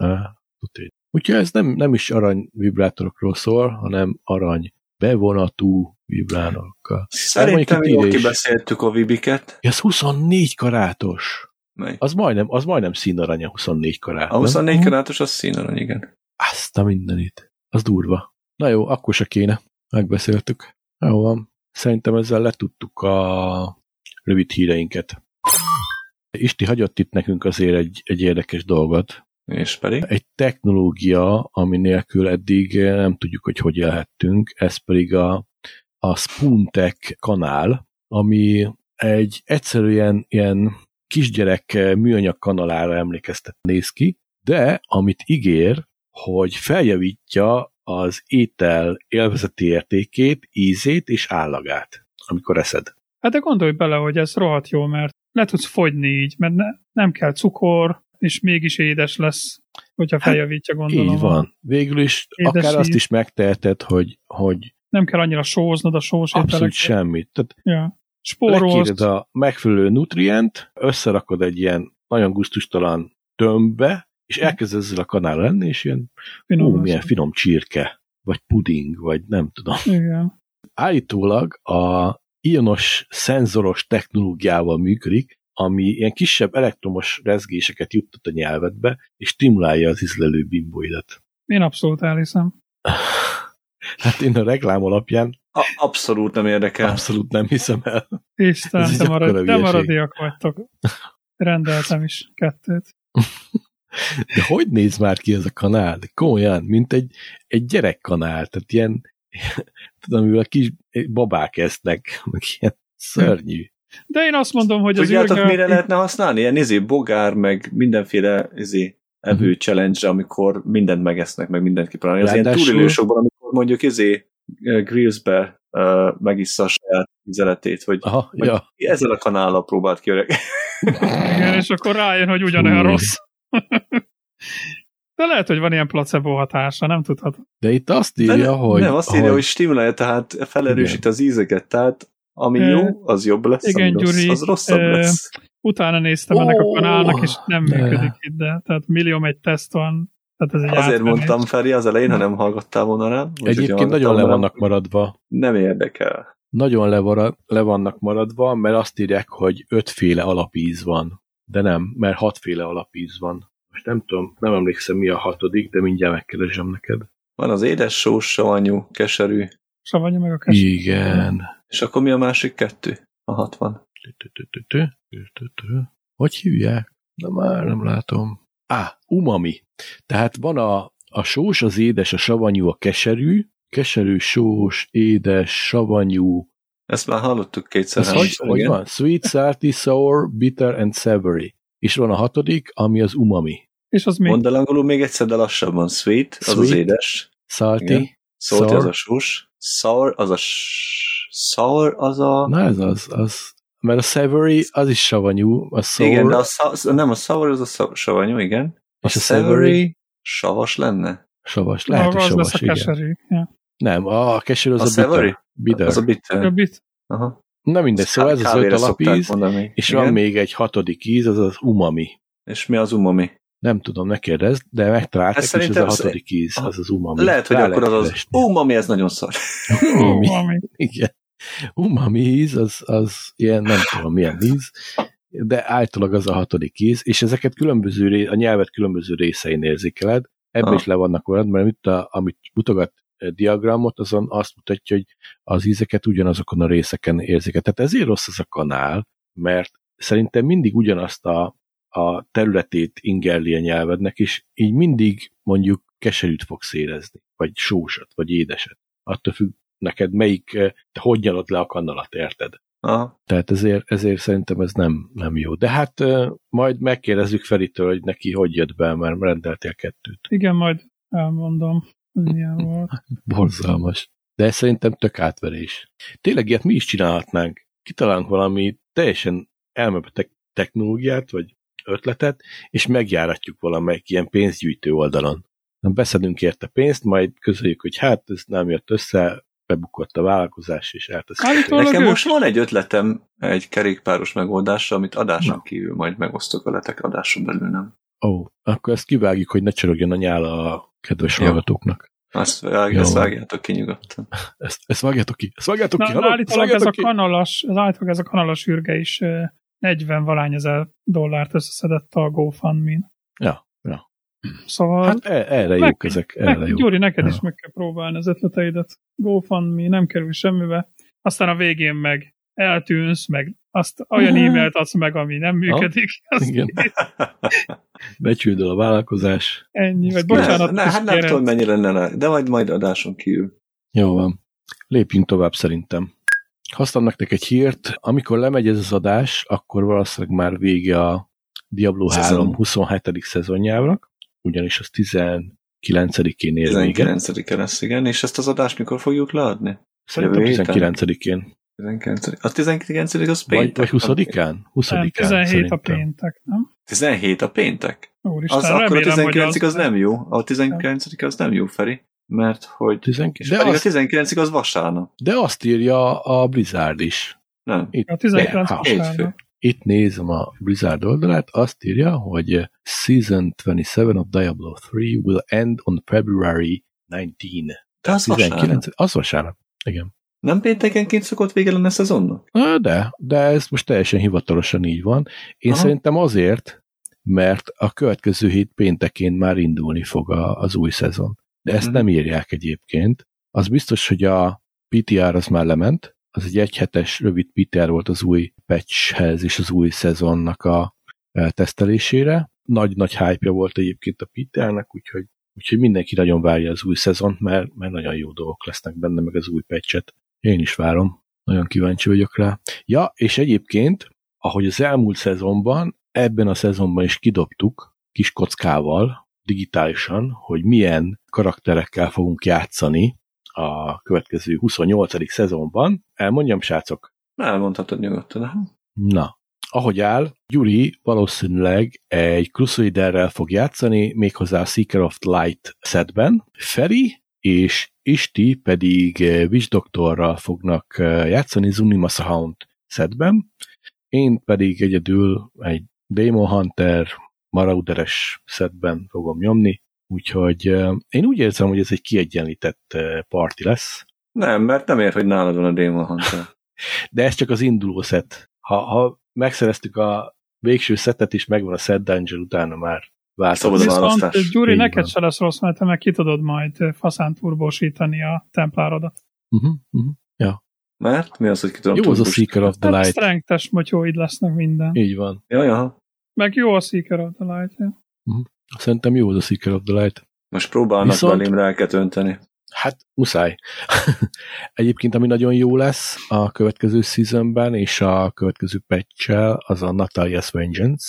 S1: tudja. Úgyhogy ez nem, nem is arany vibrátorokról szól, hanem arany bevonatú vibrálókkal.
S3: Szerintem jól kibeszéltük a vibiket.
S1: Ez 24 karátos. Mely? Az majdnem, az majdnem színarany a 24 karát.
S3: A 24 nem? karátos az színarany, igen.
S1: Azt a mindenit. Az durva. Na jó, akkor se kéne. Megbeszéltük. Jó van. Szerintem ezzel letudtuk a rövid híreinket. Isti hagyott itt nekünk azért egy, egy érdekes dolgot.
S3: És pedig?
S1: Egy technológia, ami nélkül eddig nem tudjuk, hogy hogy élhettünk, ez pedig a, a Spuntek kanál, ami egy egyszerűen ilyen kisgyerek műanyag kanalára emlékeztet néz ki, de amit ígér, hogy feljavítja az étel élvezeti értékét, ízét és állagát, amikor eszed.
S2: Hát de gondolj bele, hogy ez rohadt jó, mert le tudsz fogyni így, mert ne, nem kell cukor, és mégis édes lesz, hogyha hát, feljavítja, gondolom.
S1: Így van. Végül is édes akár íz. azt is megteheted, hogy, hogy
S2: nem kell annyira sóznod a sós
S1: Abszolút ételeket. semmit. Tehát
S2: ja. Spórolsz.
S1: a megfelelő nutrient, összerakod egy ilyen nagyon gusztustalan tömbbe, és hm. elkezd ezzel a kanál lenni, és ilyen finom, ó, milyen finom csirke, vagy puding, vagy nem tudom.
S2: Igen.
S1: Állítólag a ionos szenzoros technológiával működik, ami ilyen kisebb elektromos rezgéseket juttat a nyelvedbe, és stimulálja az izlelő bimbóidat.
S2: Én abszolút elhiszem.
S1: Hát én a reklám alapján
S3: a, abszolút nem érdekel.
S1: Abszolút nem hiszem el.
S2: Isten, te, marad, te maradiak vagytok. Rendeltem is kettőt.
S1: De hogy néz már ki ez a kanál? Komolyan, mint egy, egy gyerekkanál, tehát ilyen, tudom, mivel a kis babák esznek, meg ilyen szörnyű.
S2: De én azt mondom, hogy
S3: az Tudjátok, űrgál... mire lehetne használni? Ilyen izé, bogár, meg mindenféle izé, evő uh-huh. challenge amikor mindent megesznek, meg mindent kipróbálnak. Ez ilyen túlélősokban, mondjuk izé, Grillsbe uh, megissza a saját vizeletét, hogy
S1: Aha, ja.
S3: ezzel a kanállal próbált ki öreg.
S2: Igen, és akkor rájön, hogy ugyanolyan rossz. De lehet, hogy van ilyen placebo hatása, nem tudhat.
S1: De itt azt írja, De, hogy...
S3: Nem, azt írja, hogy, hogy stimulálja, tehát felerősít az ízeket, tehát ami e, jó, az jobb lesz, igen, ami Gyuri, rossz, az rosszabb e, lesz.
S2: Utána néztem oh, ennek a kanálnak, és nem ne. működik itt, de tehát millió egy teszt van, tehát ez egy
S3: Azért átvenés. mondtam, Feri, az elején, ha nem hallgattál volna rám.
S1: Egyébként nagyon le vannak maradva.
S3: Nem érdekel.
S1: Nagyon le, le vannak maradva, mert azt írják, hogy ötféle alapíz van. De nem, mert hatféle alapíz van. Most nem tudom, nem emlékszem mi a hatodik, de mindjárt megkeresem neked.
S3: Van az édes, sós, savanyú, keserű.
S2: Savanyú meg a keserű.
S1: Igen.
S3: És akkor mi a másik kettő? A hatvan.
S1: Hogy hívják? De már nem látom. Á, umami. Tehát van a, a sós, az édes, a savanyú, a keserű, keserű, sós, édes, savanyú.
S3: Ezt már hallottuk kétszer.
S1: Ez hogy, hogy van? Sweet, salty, sour, bitter and savory. És van a hatodik, ami az umami.
S2: És az mi?
S3: Mondd el angolul még egyszer, de lassabban. Sweet, az Sweet, az édes.
S1: Salty, Igen.
S3: Salty sour. az a sós. Sour az a sour az a...
S1: Na ez az, az mert a savory az is savanyú, a sour...
S3: Igen, de a sa- nem, a sour az a savanyú, igen.
S1: És a, a savory...
S3: savas lenne?
S1: Savas, lehet, hogy savas, igen. Keserű. Ja. Nem, a keserű az a, a bitter. bitter.
S3: Az a bitter.
S2: A bit.
S3: Aha.
S1: Na mindegy, szóval ez az öt alapíz, és igen? van még egy hatodik íz, az az umami.
S3: És mi az umami?
S1: Nem tudom, ne kérdezd, de megtalálták, és ez a hatodik íz, az az umami.
S3: Lehet, hogy Rá akkor az az umami, ez nagyon szar.
S1: umami. Igen umami íz, az, az ilyen nem tudom milyen íz, de általában az a hatodik íz, és ezeket különböző, a nyelvet különböző részein érzékeled, ebben ah. is le vannak olyan, mert itt a, amit mutogat a diagramot, azon azt mutatja, hogy az ízeket ugyanazokon a részeken érzékel. Tehát ezért rossz ez a kanál, mert szerintem mindig ugyanazt a, a területét ingerli a nyelvednek, és így mindig mondjuk keserűt fogsz érezni, vagy sósat, vagy édeset. Attól függ, neked melyik, eh, te hogy nyalod le a kanalat, érted?
S3: Aha.
S1: Tehát ezért, ezért szerintem ez nem, nem jó. De hát eh, majd megkérdezzük Feritől, hogy neki hogy jött be, mert rendeltél kettőt.
S2: Igen, majd elmondom, hogy milyen volt.
S1: Borzalmas. De ez szerintem tök átverés. Tényleg ilyet mi is csinálhatnánk. Kitalálunk valami teljesen elmebeteg technológiát, vagy ötletet, és megjáratjuk valamelyik ilyen pénzgyűjtő oldalon. Beszedünk érte pénzt, majd közöljük, hogy hát ez nem jött össze, bebukott a vállalkozás, és elteszik.
S3: Nekem most van egy ötletem egy kerékpáros megoldásra, amit adáson Na. kívül majd megosztok veletek, adáson belül nem.
S1: Ó, oh, akkor ezt kivágjuk, hogy ne csorogjon a nyála a kedves hallgatóknak.
S3: Azt, vág, ezt vágjátok ki nyugodtan.
S1: Ezt, ezt vágjátok ki, ezt vágjátok
S2: Na, ki. Állítólag ez, ki. a kanalas, ez állítólag ez a kanalas ürge is 40 valány ezer dollárt összeszedett a GoFundMe-n.
S1: Ja.
S2: Szóval...
S1: Hát e, erre jók ezek, erre
S2: meg, Gyuri, neked ja. is meg kell próbálni az ötleteidet. GoFundMe nem kerül semmibe. Aztán a végén meg eltűnsz, meg azt olyan e-mailt adsz meg, ami nem működik.
S1: Ha? Igen. Becsüldöl a vállalkozás.
S2: Ennyi, vagy bocsánat.
S3: Ne, ne, hát nem tudom, mennyire lenne, de majd, majd adáson kívül.
S1: Jó van. Lépjünk tovább szerintem. Hoztam nektek egy hírt, amikor lemegy ez az adás, akkor valószínűleg már vége a Diablo Szezon. 3 27. szezonjának, ugyanis az 19-én ér
S3: 19-e lesz, igen, és ezt az adást mikor fogjuk leadni?
S1: Szerintem 19-én.
S3: 19. A 19. az péntek?
S1: Vagy, vagy 20-án? 20-án
S2: 17 szerintem. a péntek, nem?
S3: 17 a péntek? Úristen, az, remélem, akkor a 19 az, az nem jó. A 19 az nem jó, Feri. Mert hogy...
S1: 19,
S3: de az, a 19 az vasárnap.
S1: De azt írja a Blizzard is.
S3: Nem.
S2: Itt, a 19 vasárnap.
S1: Itt nézem a Blizzard oldalát, azt írja, hogy Season 27 of Diablo 3 will end on February 19.
S3: De az 19, vasárnap.
S1: Az vasárnap, igen.
S3: Nem péntekenként szokott vége lenne a szezonnak?
S1: De, de ez most teljesen hivatalosan így van. Én Aha. szerintem azért, mert a következő hét péntekén már indulni fog a, az új szezon. De ezt hmm. nem írják egyébként. Az biztos, hogy a PTR az már lement, az egy egyhetes rövid PTR volt az új patchhez és az új szezonnak a tesztelésére. Nagy-nagy hype volt egyébként a PTR-nek, úgyhogy, úgyhogy mindenki nagyon várja az új szezont, mert, mert nagyon jó dolgok lesznek benne, meg az új patchet. Én is várom. Nagyon kíváncsi vagyok rá. Ja, és egyébként, ahogy az elmúlt szezonban, ebben a szezonban is kidobtuk kis kockával, digitálisan, hogy milyen karakterekkel fogunk játszani a következő 28. szezonban. Elmondjam, srácok?
S3: Elmondhatod nyugodtan.
S1: Na, ahogy áll, Gyuri valószínűleg egy Crusaderrel fog játszani, méghozzá a Seeker of Light setben. Feri és Isti pedig eh, Witch Doctorral fognak eh, játszani Zunimasa Hound setben, én pedig egyedül egy Demon Hunter Marauderes setben fogom nyomni, úgyhogy én úgy érzem, hogy ez egy kiegyenlített parti lesz.
S3: Nem, mert nem ér, hogy nálad van a Demon Hunter.
S1: De ez csak az induló set. Ha, ha megszereztük a végső szettet is, megvan a set dungeon, utána már
S3: Szabad a választás.
S2: Gyuri, neked se lesz rossz, mert te meg ki tudod majd faszán turbósítani a templárodat.
S1: Uh-huh, uh-huh. Ja.
S3: Mert? Mi az, hogy ki tudom
S1: Jó az a Seeker of the Light.
S2: Strength-es motyóid lesznek minden.
S1: Így van.
S3: Ja, ja.
S2: Meg jó a Seeker of the Light. Ja.
S1: Uh-huh. Szerintem jó az a Seeker of the Light.
S3: Most próbálnak Viszont... belém ráket önteni.
S1: Hát muszáj. Egyébként, ami nagyon jó lesz a következő seasonben és a következő patch az a Natalia's Vengeance.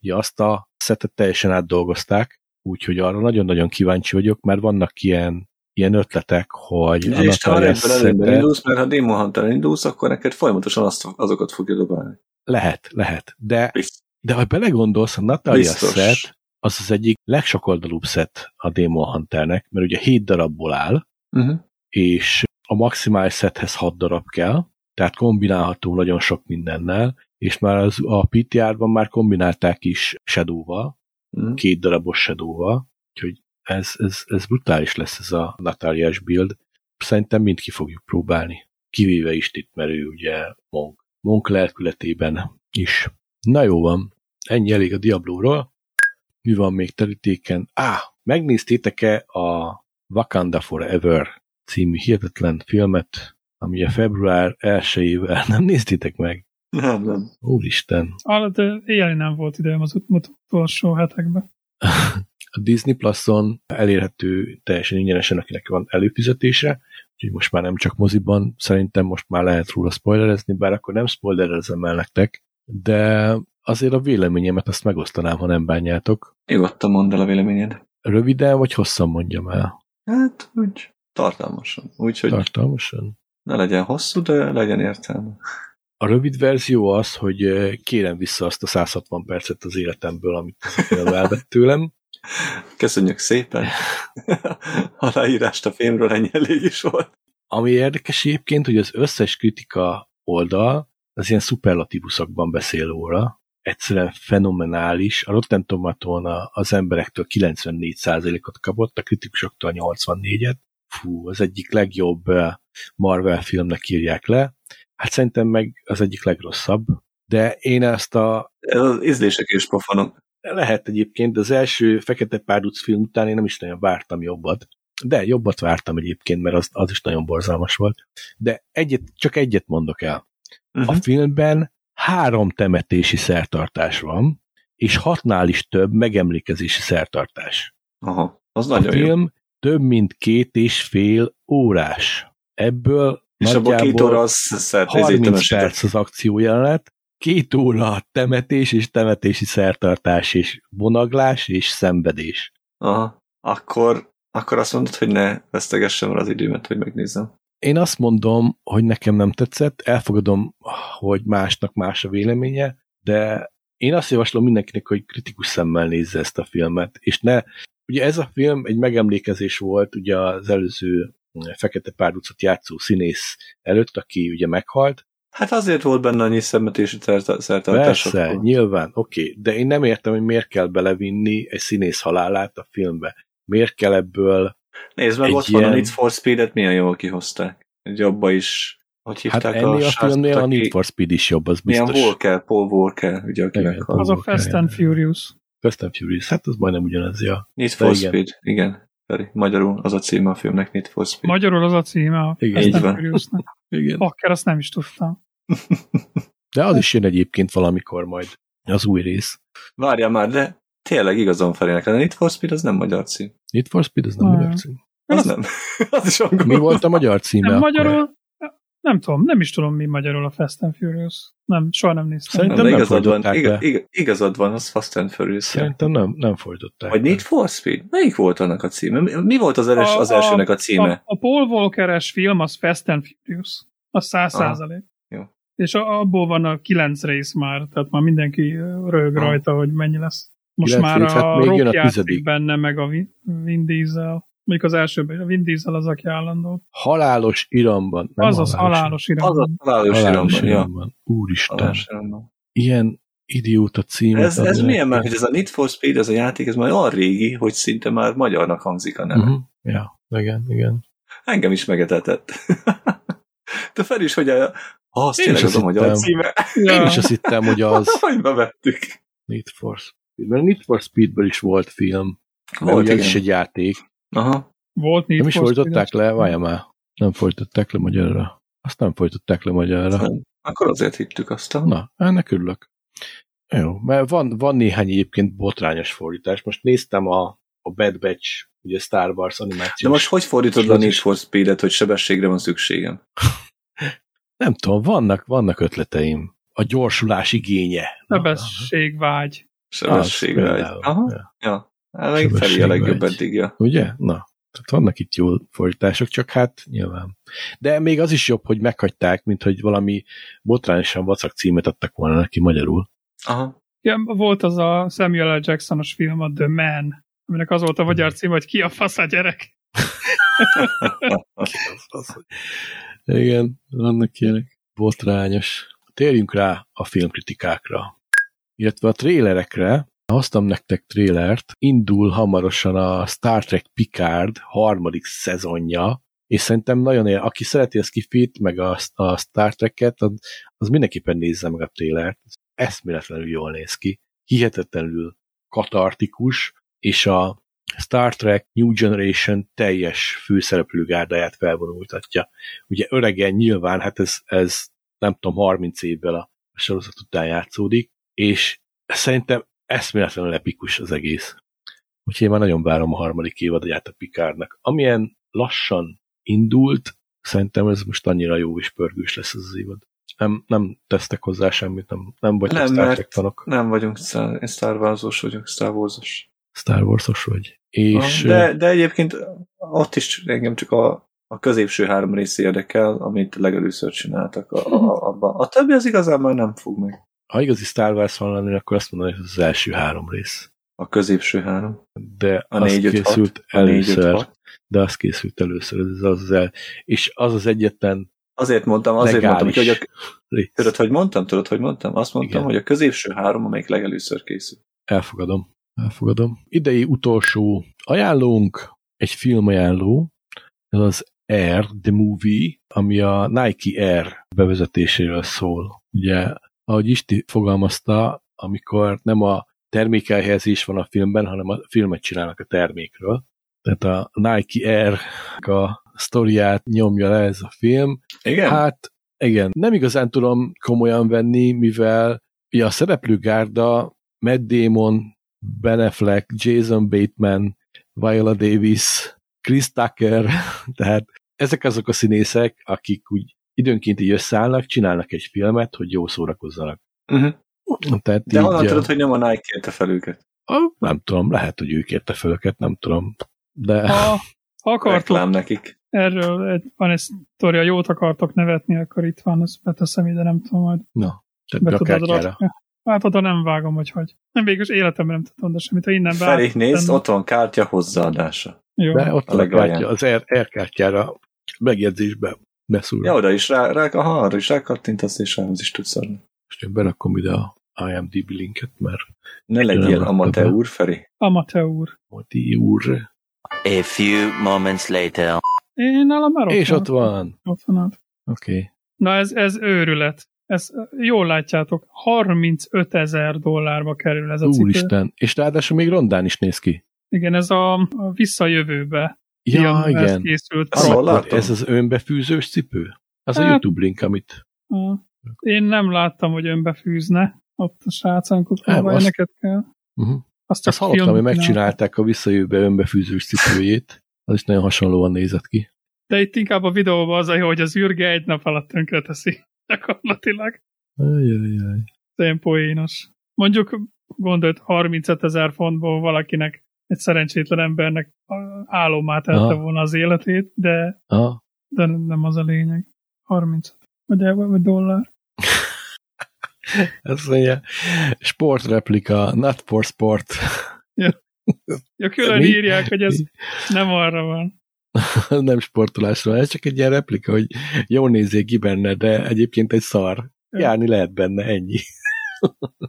S1: Ugye azt a szetet teljesen átdolgozták, úgyhogy arra nagyon-nagyon kíváncsi vagyok, mert vannak ilyen, ilyen ötletek, hogy
S3: és a és ha szetet... indulsz, mert ha Demon Hunter indulsz, akkor neked folyamatosan azt, azokat fogja dobálni.
S1: Lehet, lehet. De, de ha belegondolsz, a Natalia set az az egyik legsokoldalúbb szett a Demon Hunternek, mert ugye 7 darabból áll, uh-huh. és a maximális szethez 6 darab kell, tehát kombinálható nagyon sok mindennel, és már az, a PTR-ban már kombinálták is Shadow-val, uh-huh. két darabos Shadow-val, úgyhogy ez, ez, ez brutális lesz ez a Natáliás build. Szerintem mind ki fogjuk próbálni. Kivéve is itt, mert ő ugye Monk. Monk lelkületében is. Na jó van, ennyi elég a Diablóról mi van még terítéken? Á, ah, megnéztétek-e a Wakanda Forever című hihetetlen filmet, ami a február 1-ével nem néztétek meg?
S3: Nem, nem.
S1: Úristen.
S2: Ah, de éjjel nem volt időm az utolsó hetekben.
S1: a Disney Plus-on elérhető teljesen ingyenesen, akinek van előfizetése, úgyhogy most már nem csak moziban, szerintem most már lehet róla spoilerezni, bár akkor nem spoilerezem el nektek, de azért a véleményemet azt megosztanám, ha nem bánjátok.
S3: Nyugodtan mondd el a véleményed.
S1: Röviden vagy hosszan mondjam el?
S3: Hát úgy tartalmasan. Úgy, hogy
S1: tartalmasan?
S3: Ne legyen hosszú, de legyen értelme.
S1: A rövid verzió az, hogy eh, kérem vissza azt a 160 percet az életemből, amit elvett tőlem.
S3: Köszönjük szépen. A leírást a filmről ennyi elég is volt.
S1: ami érdekes egyébként, hogy az összes kritika oldal az ilyen szuperlatívuszokban beszél róla, egyszerűen fenomenális. A Rotten Tomaton az emberektől 94%-ot kapott, a kritikusoktól 84-et. Fú, az egyik legjobb Marvel filmnek írják le. Hát szerintem meg az egyik legrosszabb. De én ezt a...
S3: Ez az ízlések és pofonok.
S1: Lehet egyébként, de az első Fekete Párduc film után én nem is nagyon vártam jobbat. De jobbat vártam egyébként, mert az, az is nagyon borzalmas volt. De egyet, csak egyet mondok el. Uh-huh. A mhm. filmben három temetési szertartás van, és hatnál is több megemlékezési szertartás.
S3: Aha, az
S1: a
S3: nagyon
S1: film jó. több mint két és fél órás. Ebből és abban két óra az 30 perc az akciójelenet, két óra temetés és temetési szertartás és vonaglás és szenvedés.
S3: Aha, akkor, akkor azt mondod, hogy ne vesztegessem el az időmet, hogy megnézzem.
S1: Én azt mondom, hogy nekem nem tetszett, elfogadom, hogy másnak más a véleménye, de én azt javaslom mindenkinek, hogy kritikus szemmel nézze ezt a filmet, és ne, ugye ez a film egy megemlékezés volt ugye az előző Fekete Párducot játszó színész előtt, aki ugye meghalt.
S3: Hát azért volt benne annyi szemetési szertartás.
S1: Persze, nyilván, oké, okay. de én nem értem, hogy miért kell belevinni egy színész halálát a filmbe. Miért kell ebből
S3: Nézd meg, ott ilyen... van a Need for Speed-et, milyen jól kihozták. Egy jobba is, hogy
S1: hívták hát a, a filmnél a Need for Speed is jobb, az biztos.
S3: Milyen Walker, Paul Walker, ugye aki
S2: igen, Az a Fast and Furious.
S1: Fast and Furious, hát az majdnem ugyanaz, ja.
S3: Need for igen. Speed, igen. Feri. Magyarul az a címe a filmnek, Need for Speed.
S2: Magyarul az a címe a
S3: igen. Fast and Furiousnak.
S2: igen. Akár azt nem is tudtam.
S1: De az is jön egyébként valamikor majd, az új rész.
S3: Várja már, de tényleg igazon Ferinek, a Need for Speed az nem magyar cím.
S1: Need for Speed az nem magyar cím.
S3: Az, az nem. az is angol.
S1: Mi volt a magyar címe?
S2: Nem, magyarul, nem tudom, nem is tudom, mi magyarul a Fast and Furious. Nem, soha nem néztem.
S3: Szerintem nem, nem igazad van, igaz, igaz, igazad van, az Fast and Furious.
S1: Szerintem nem, nem folytották.
S3: Vagy Need for Speed? Melyik volt annak a címe? Mi, volt az, eres, az elsőnek a címe?
S2: A, a Paul Walker-es film az Fast and Furious. Az száz százalék. És abból van a kilenc rész már, tehát már mindenki rög rajta, hogy mennyi lesz. Most már rész, hát a hát Rock játszik benne, meg a Vin Diesel. Mondjuk az elsőben, a Vin Diesel az, aki állandó.
S1: Halálos iramban.
S2: Nem az az halálos iramban. Az
S3: az halálos, halálos iramban,
S1: iramban. Ja. Úristen. Halálos iramban. Ilyen idióta cím.
S3: Ez, ez milyen már, hogy ez a Need for Speed, ez a játék, ez már olyan régi, hogy szinte már magyarnak hangzik a neve. Uh-huh.
S1: Ja, igen, igen.
S3: Engem is megetetett. Te fel is, hogy a, az tényleg az a magyar címe.
S1: Ja. Én is azt hittem, hogy az.
S3: Hogy bevettük.
S1: Need for Speed. Mert Need for Speedből is volt film. Volt, ugye is egy játék.
S3: Aha.
S2: Volt Need
S1: Nem is folytották le? Várja már. Nem folytották le magyarra. Azt nem folytották le magyarra.
S3: Akkor azért hittük azt. A...
S1: Na, ennek örülök. Jó, mert van, van néhány egyébként botrányos fordítás. Most néztem a, a Bad Batch, ugye Star Wars animációs.
S3: De most hogy fordítod a Need for Speed-et, hogy sebességre van szükségem?
S1: nem tudom, vannak, vannak ötleteim. A gyorsulás igénye.
S2: Sebességvágy.
S3: Sebességvágy. Aha. Ja. ja. Hát felé a legjobb eddig, ja.
S1: Ugye? Na, tehát vannak itt jó fordítások, csak hát nyilván. De még az is jobb, hogy meghagyták, mint hogy valami botrányosan vacak címet adtak volna neki magyarul.
S3: Aha.
S2: Ja, volt az a Samuel L. Jacksonos film, a The Man, aminek az volt a magyar cím, hogy ki a fasz a gyerek.
S1: Igen, vannak ilyenek. Botrányos. Térjünk rá a filmkritikákra, illetve a trélerekre, Hoztam nektek trélert, indul hamarosan a Star Trek Picard harmadik szezonja, és szerintem nagyon él, aki szereti a skifit, meg a, a Star Trek-et, az, az mindenképpen nézze meg a trélert. Eszméletlenül jól néz ki, hihetetlenül katartikus, és a Star Trek New Generation teljes főszereplőgárdáját felvonultatja. Ugye öregen nyilván, hát ez, ez nem tudom, 30 évvel a sorozat után játszódik, és szerintem eszméletlenül epikus az egész. Úgyhogy én már nagyon várom a harmadik évadját a Pikárnak. Amilyen lassan indult, szerintem ez most annyira jó és pörgős lesz az, az évad. Nem, nem tesztek hozzá semmit, nem, nem vagyok nem, Star Trek tanok.
S3: Nem vagyunk, Star, Star Wars-os vagyok, Star Wars-os.
S1: Star Wars-os vagy. És,
S3: de, de egyébként ott is engem csak a, a középső három rész érdekel, amit legelőször csináltak a, a, abban. A többi az igazán már nem fog meg
S1: ha igazi Star Wars van lenni, akkor azt mondani, hogy az első három rész.
S3: A középső három.
S1: De a az 4, készült 6, először. A 4, de az készült először, ez az el. És az az egyetlen
S3: Azért mondtam, azért mondtam, hogy a, tudod, hogy mondtam? Tudod, hogy mondtam? Azt mondtam, Igen. hogy a középső három, amelyik legelőször készült.
S1: Elfogadom. Elfogadom. Idei utolsó ajánlónk, egy filmajánló, ez az Air, The Movie, ami a Nike Air bevezetéséről szól. Ugye, ahogy Isti fogalmazta, amikor nem a termékelhelyezés van a filmben, hanem a filmet csinálnak a termékről. Tehát a Nike Air a sztoriát nyomja le ez a film.
S3: Igen?
S1: Hát igen, nem igazán tudom komolyan venni, mivel ugye a szereplőgárda Matt Damon, Ben Affleck, Jason Bateman, Viola Davis, Chris Tucker, tehát ezek azok a színészek, akik úgy időnként így összeállnak, csinálnak egy filmet, hogy jó szórakozzanak.
S3: Uh-huh. Tehát De honnan tudod, hogy nem a Nike kérte fel őket?
S1: A, nem tudom, lehet, hogy ő kérte fel őket, nem tudom. De...
S2: Ha, ha akartok,
S3: nekik.
S2: erről egy, van egy sztoria, jót akartok nevetni, akkor itt van, ezt beteszem ide, nem tudom, majd
S1: Na, be tudod rakni.
S2: Hát oda nem vágom, hogy hogy. Nem végül életemben nem tudtam, de semmit, ha innen be.
S3: Feri, nézd, ott van kártya hozzáadása.
S1: Jó. De ott a, a kártya, az R, R kártyára megjegyzésbe beszúr.
S3: Ja, oda is rá, rá aha, arra is rákattintasz, és rához is tudsz adni.
S1: Most én berakom ide a IMDb linket, mert...
S3: Ne legyél amateur, Feri.
S2: Amateur.
S1: Amateur.
S4: A few moments later.
S2: Én nálam már
S1: ott És ott van.
S2: Ott van. Oké.
S1: Okay.
S2: Na ez, ez őrület. Ez, jól látjátok, 35 ezer dollárba kerül ez a cipő.
S1: Úristen, és ráadásul még rondán is néz ki.
S2: Igen, ez a, a visszajövőbe.
S1: Ja, igen. Ez
S2: készült.
S1: Amikor ez az önbefűzős cipő? Az hát, a YouTube link, amit...
S2: Én nem láttam, hogy önbefűzne. Ott a srácánkot próbálja, neked kell.
S1: Uh-huh. Azt, Azt hallottam, hogy megcsinálták a visszajövőbe önbefűzős cipőjét. Az is nagyon hasonlóan nézett ki.
S2: De itt inkább a videóban az a jó, hogy az űrge egy nap alatt tönkre teszi. Gyakorlatilag.
S1: Ajajaj.
S2: Ilyen poénos. Mondjuk gondolt 35 ezer fontból valakinek, egy szerencsétlen embernek álomát elte volna az életét, de,
S1: Aha.
S2: de nem az a lényeg. 35 vagy, vagy dollár.
S1: Ez mondja, sportreplika, not for sport.
S2: Ja, ja külön Mi? írják, hogy ez nem arra van.
S1: nem sportolásra, ez csak egy ilyen replika, hogy jól nézzék ki benne, de egyébként egy szar. Járni lehet benne, ennyi.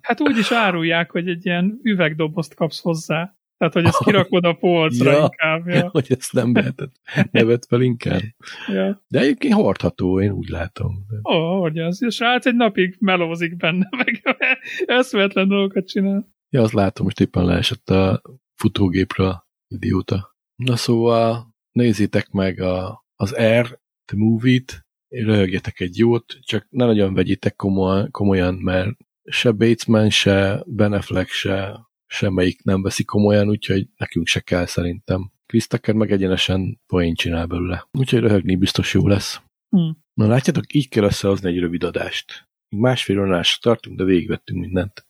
S2: hát úgy is árulják, hogy egy ilyen üvegdobozt kapsz hozzá. Tehát, hogy ezt kirakod a polcra ja, inkább. Ja.
S1: hogy ezt nem vehetett, nevet fel inkább.
S2: Ja.
S1: De egyébként hordható, én úgy látom.
S2: Ó, oh, hogy az. A srác egy napig melózik benne, meg eszméletlen dolgokat csinál.
S1: Ja, azt látom, most éppen leesett a futógépről, idióta. Na szóval nézzétek meg a, az Air, the movie-t, röhögjetek egy jót, csak ne nagyon vegyétek komolyan, komolyan mert se Batesman, se Ben Affleck, se semmelyik nem veszi komolyan, úgyhogy nekünk se kell szerintem. Tucker meg egyenesen poén csinál belőle. Úgyhogy röhögni biztos jó lesz.
S2: Hmm.
S1: Na látjátok, így kell összehozni egy rövid adást. Még másfél órásra tartunk, de végigvettünk mindent.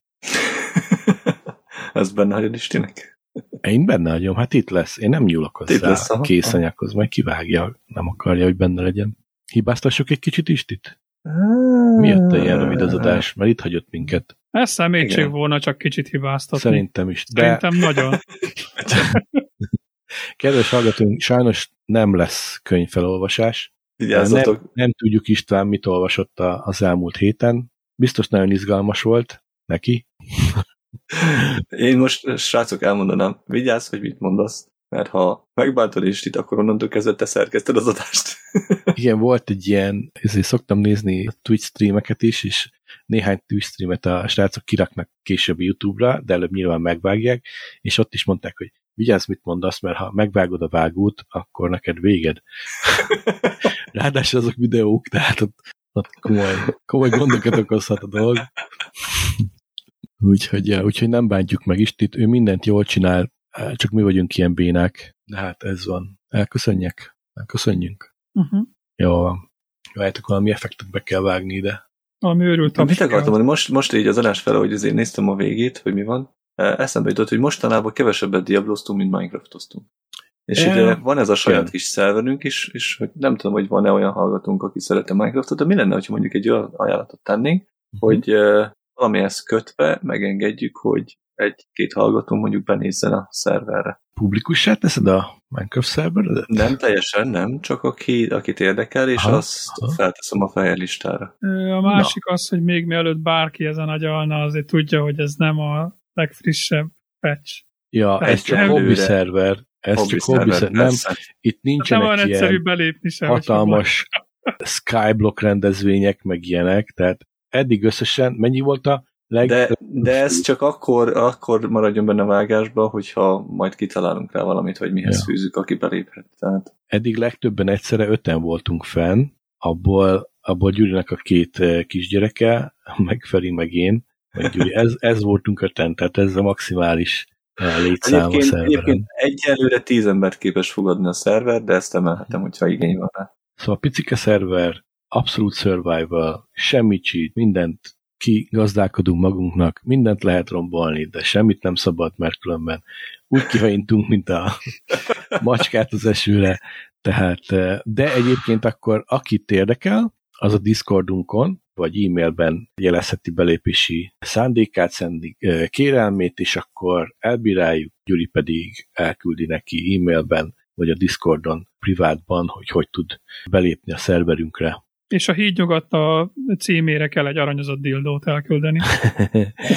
S3: Ez benne hagyod Istinek?
S1: Én benne hagyom, hát itt lesz. Én nem nyúlok hozzá lesz, a készanyaghoz, majd kivágja, nem akarja, hogy benne legyen. Hibáztassuk egy kicsit Istit? Miért ilyen rövid az adás? Mert itt hagyott minket.
S2: Ez szemétség Igen. volna, csak kicsit hibáztatni.
S1: Szerintem is.
S2: De... Szerintem nagyon.
S1: Kedves hallgatónk, sajnos nem lesz könyvfelolvasás. Nem, nem tudjuk István, mit olvasott az elmúlt héten. Biztos nagyon izgalmas volt neki.
S3: Én most, srácok, elmondanám, vigyázz, hogy mit mondasz, mert ha megbántod itt, akkor onnantól kezdve te szerkezted az adást.
S1: Igen, volt egy ilyen, ezért szoktam nézni Twitch streameket is, és néhány Twitch streamet a srácok kiraknak később YouTube-ra, de előbb nyilván megvágják, és ott is mondták, hogy vigyázz, mit mondasz, mert ha megvágod a vágót, akkor neked véged. Ráadásul azok videók, tehát ott, ott komoly, komoly gondokat okozhat a dolog. úgyhogy, ja, úgyhogy nem bántjuk meg Istit, ő mindent jól csinál, csak mi vagyunk ilyen bénák. De hát ez van. Elköszönjek? Elköszönjünk?
S2: Uh-huh.
S1: Jó, Várjátok, valami effektet be kell vágni ide.
S2: Valami őrült
S3: Mit akartam mondani? Most, most így az adás fele, hogy azért néztem a végét, hogy mi van. Eszembe jutott, hogy mostanában kevesebbet diabloztunk, mint Minecraftoztunk. És e, ugye van ez a saját igen. kis szerverünk is, és hogy nem tudom, hogy van-e olyan hallgatónk, aki szerette Minecraftot, de mi lenne, ha mondjuk egy olyan ajánlatot tennénk, uh-huh. hogy valamihez kötve megengedjük, hogy egy-két hallgató mondjuk benézzen a szerverre.
S1: Publikussá teszed a Minecraft szerveredet?
S3: Nem teljesen, nem, csak aki, akit érdekel, és aha, azt aha. felteszem a fehér listára.
S2: A másik Na. az, hogy még mielőtt bárki ezen agyalna, azért tudja, hogy ez nem a legfrissebb patch.
S1: Ja, ez csak hobby szerver. Ez hobby csak hobby szerver, nem, itt nincsenek nem
S2: ilyen egyszerű belépni sem,
S1: hatalmas skyblock rendezvények, meg ilyenek, tehát eddig összesen mennyi volt a leg...
S3: De, de ez csak akkor, akkor maradjon benne a vágásba, hogyha majd kitalálunk rá valamit, hogy mihez ja. fűzzük, aki beléphet. Tehát...
S1: Eddig legtöbben egyszerre öten voltunk fenn, abból, abból Gyurinak a két eh, kisgyereke, meg Feri, meg én, meg Gyuri, ez, ez voltunk öten, tehát ez a maximális eh, létszám egyébként, a szerveren. Egyébként
S3: egyelőre tíz embert képes fogadni a szerver, de ezt emelhetem, hogyha igény van rá.
S1: Szóval picike szerver, abszolút survival, semmi cheat, mindent kigazdálkodunk magunknak, mindent lehet rombolni, de semmit nem szabad, mert különben úgy kihaintunk, mint a macskát az esőre. Tehát, eh, de egyébként akkor akit érdekel, az a Discordunkon, vagy e-mailben jelezheti belépési szándékát, szendik eh, kérelmét, és akkor elbíráljuk, Gyuri pedig elküldi neki e-mailben, vagy a Discordon, privátban, hogy hogy tud belépni a szerverünkre.
S2: És a hídnyugat a címére kell egy aranyozott dildót elküldeni.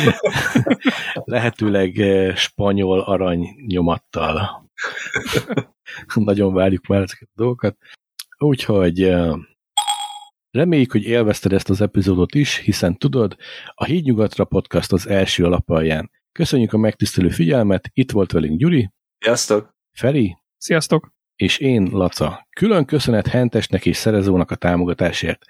S1: Lehetőleg eh, spanyol arany nyomattal. Nagyon várjuk már ezeket a dolgokat. Úgyhogy eh, reméljük, hogy élvezted ezt az epizódot is, hiszen tudod, a Hídnyugatra podcast az első alapalján. Köszönjük a megtisztelő figyelmet, itt volt velünk Gyuri.
S3: Sziasztok!
S1: Feri.
S2: Sziasztok!
S1: És én, Laca. Külön köszönet Hentesnek és Szerezónak a támogatásért.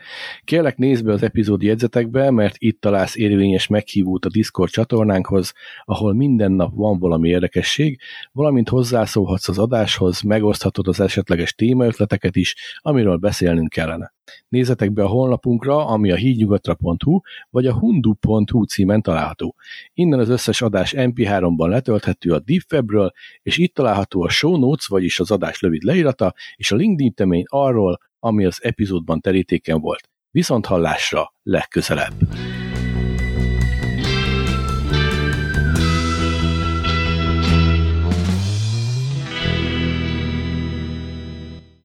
S1: Kérlek nézd be az epizód jegyzetekbe, mert itt találsz érvényes meghívót a Discord csatornánkhoz, ahol minden nap van valami érdekesség, valamint hozzászólhatsz az adáshoz, megoszthatod az esetleges témaötleteket is, amiről beszélnünk kellene. Nézzetek be a honlapunkra, ami a hídnyugatra.hu vagy a hundu.hu címen található. Innen az összes adás MP3-ban letölthető a DeepWebről, és itt található a show notes, vagyis az adás rövid leírata, és a LinkedIn temény arról, ami az epizódban terítéken volt. Viszont hallásra legközelebb!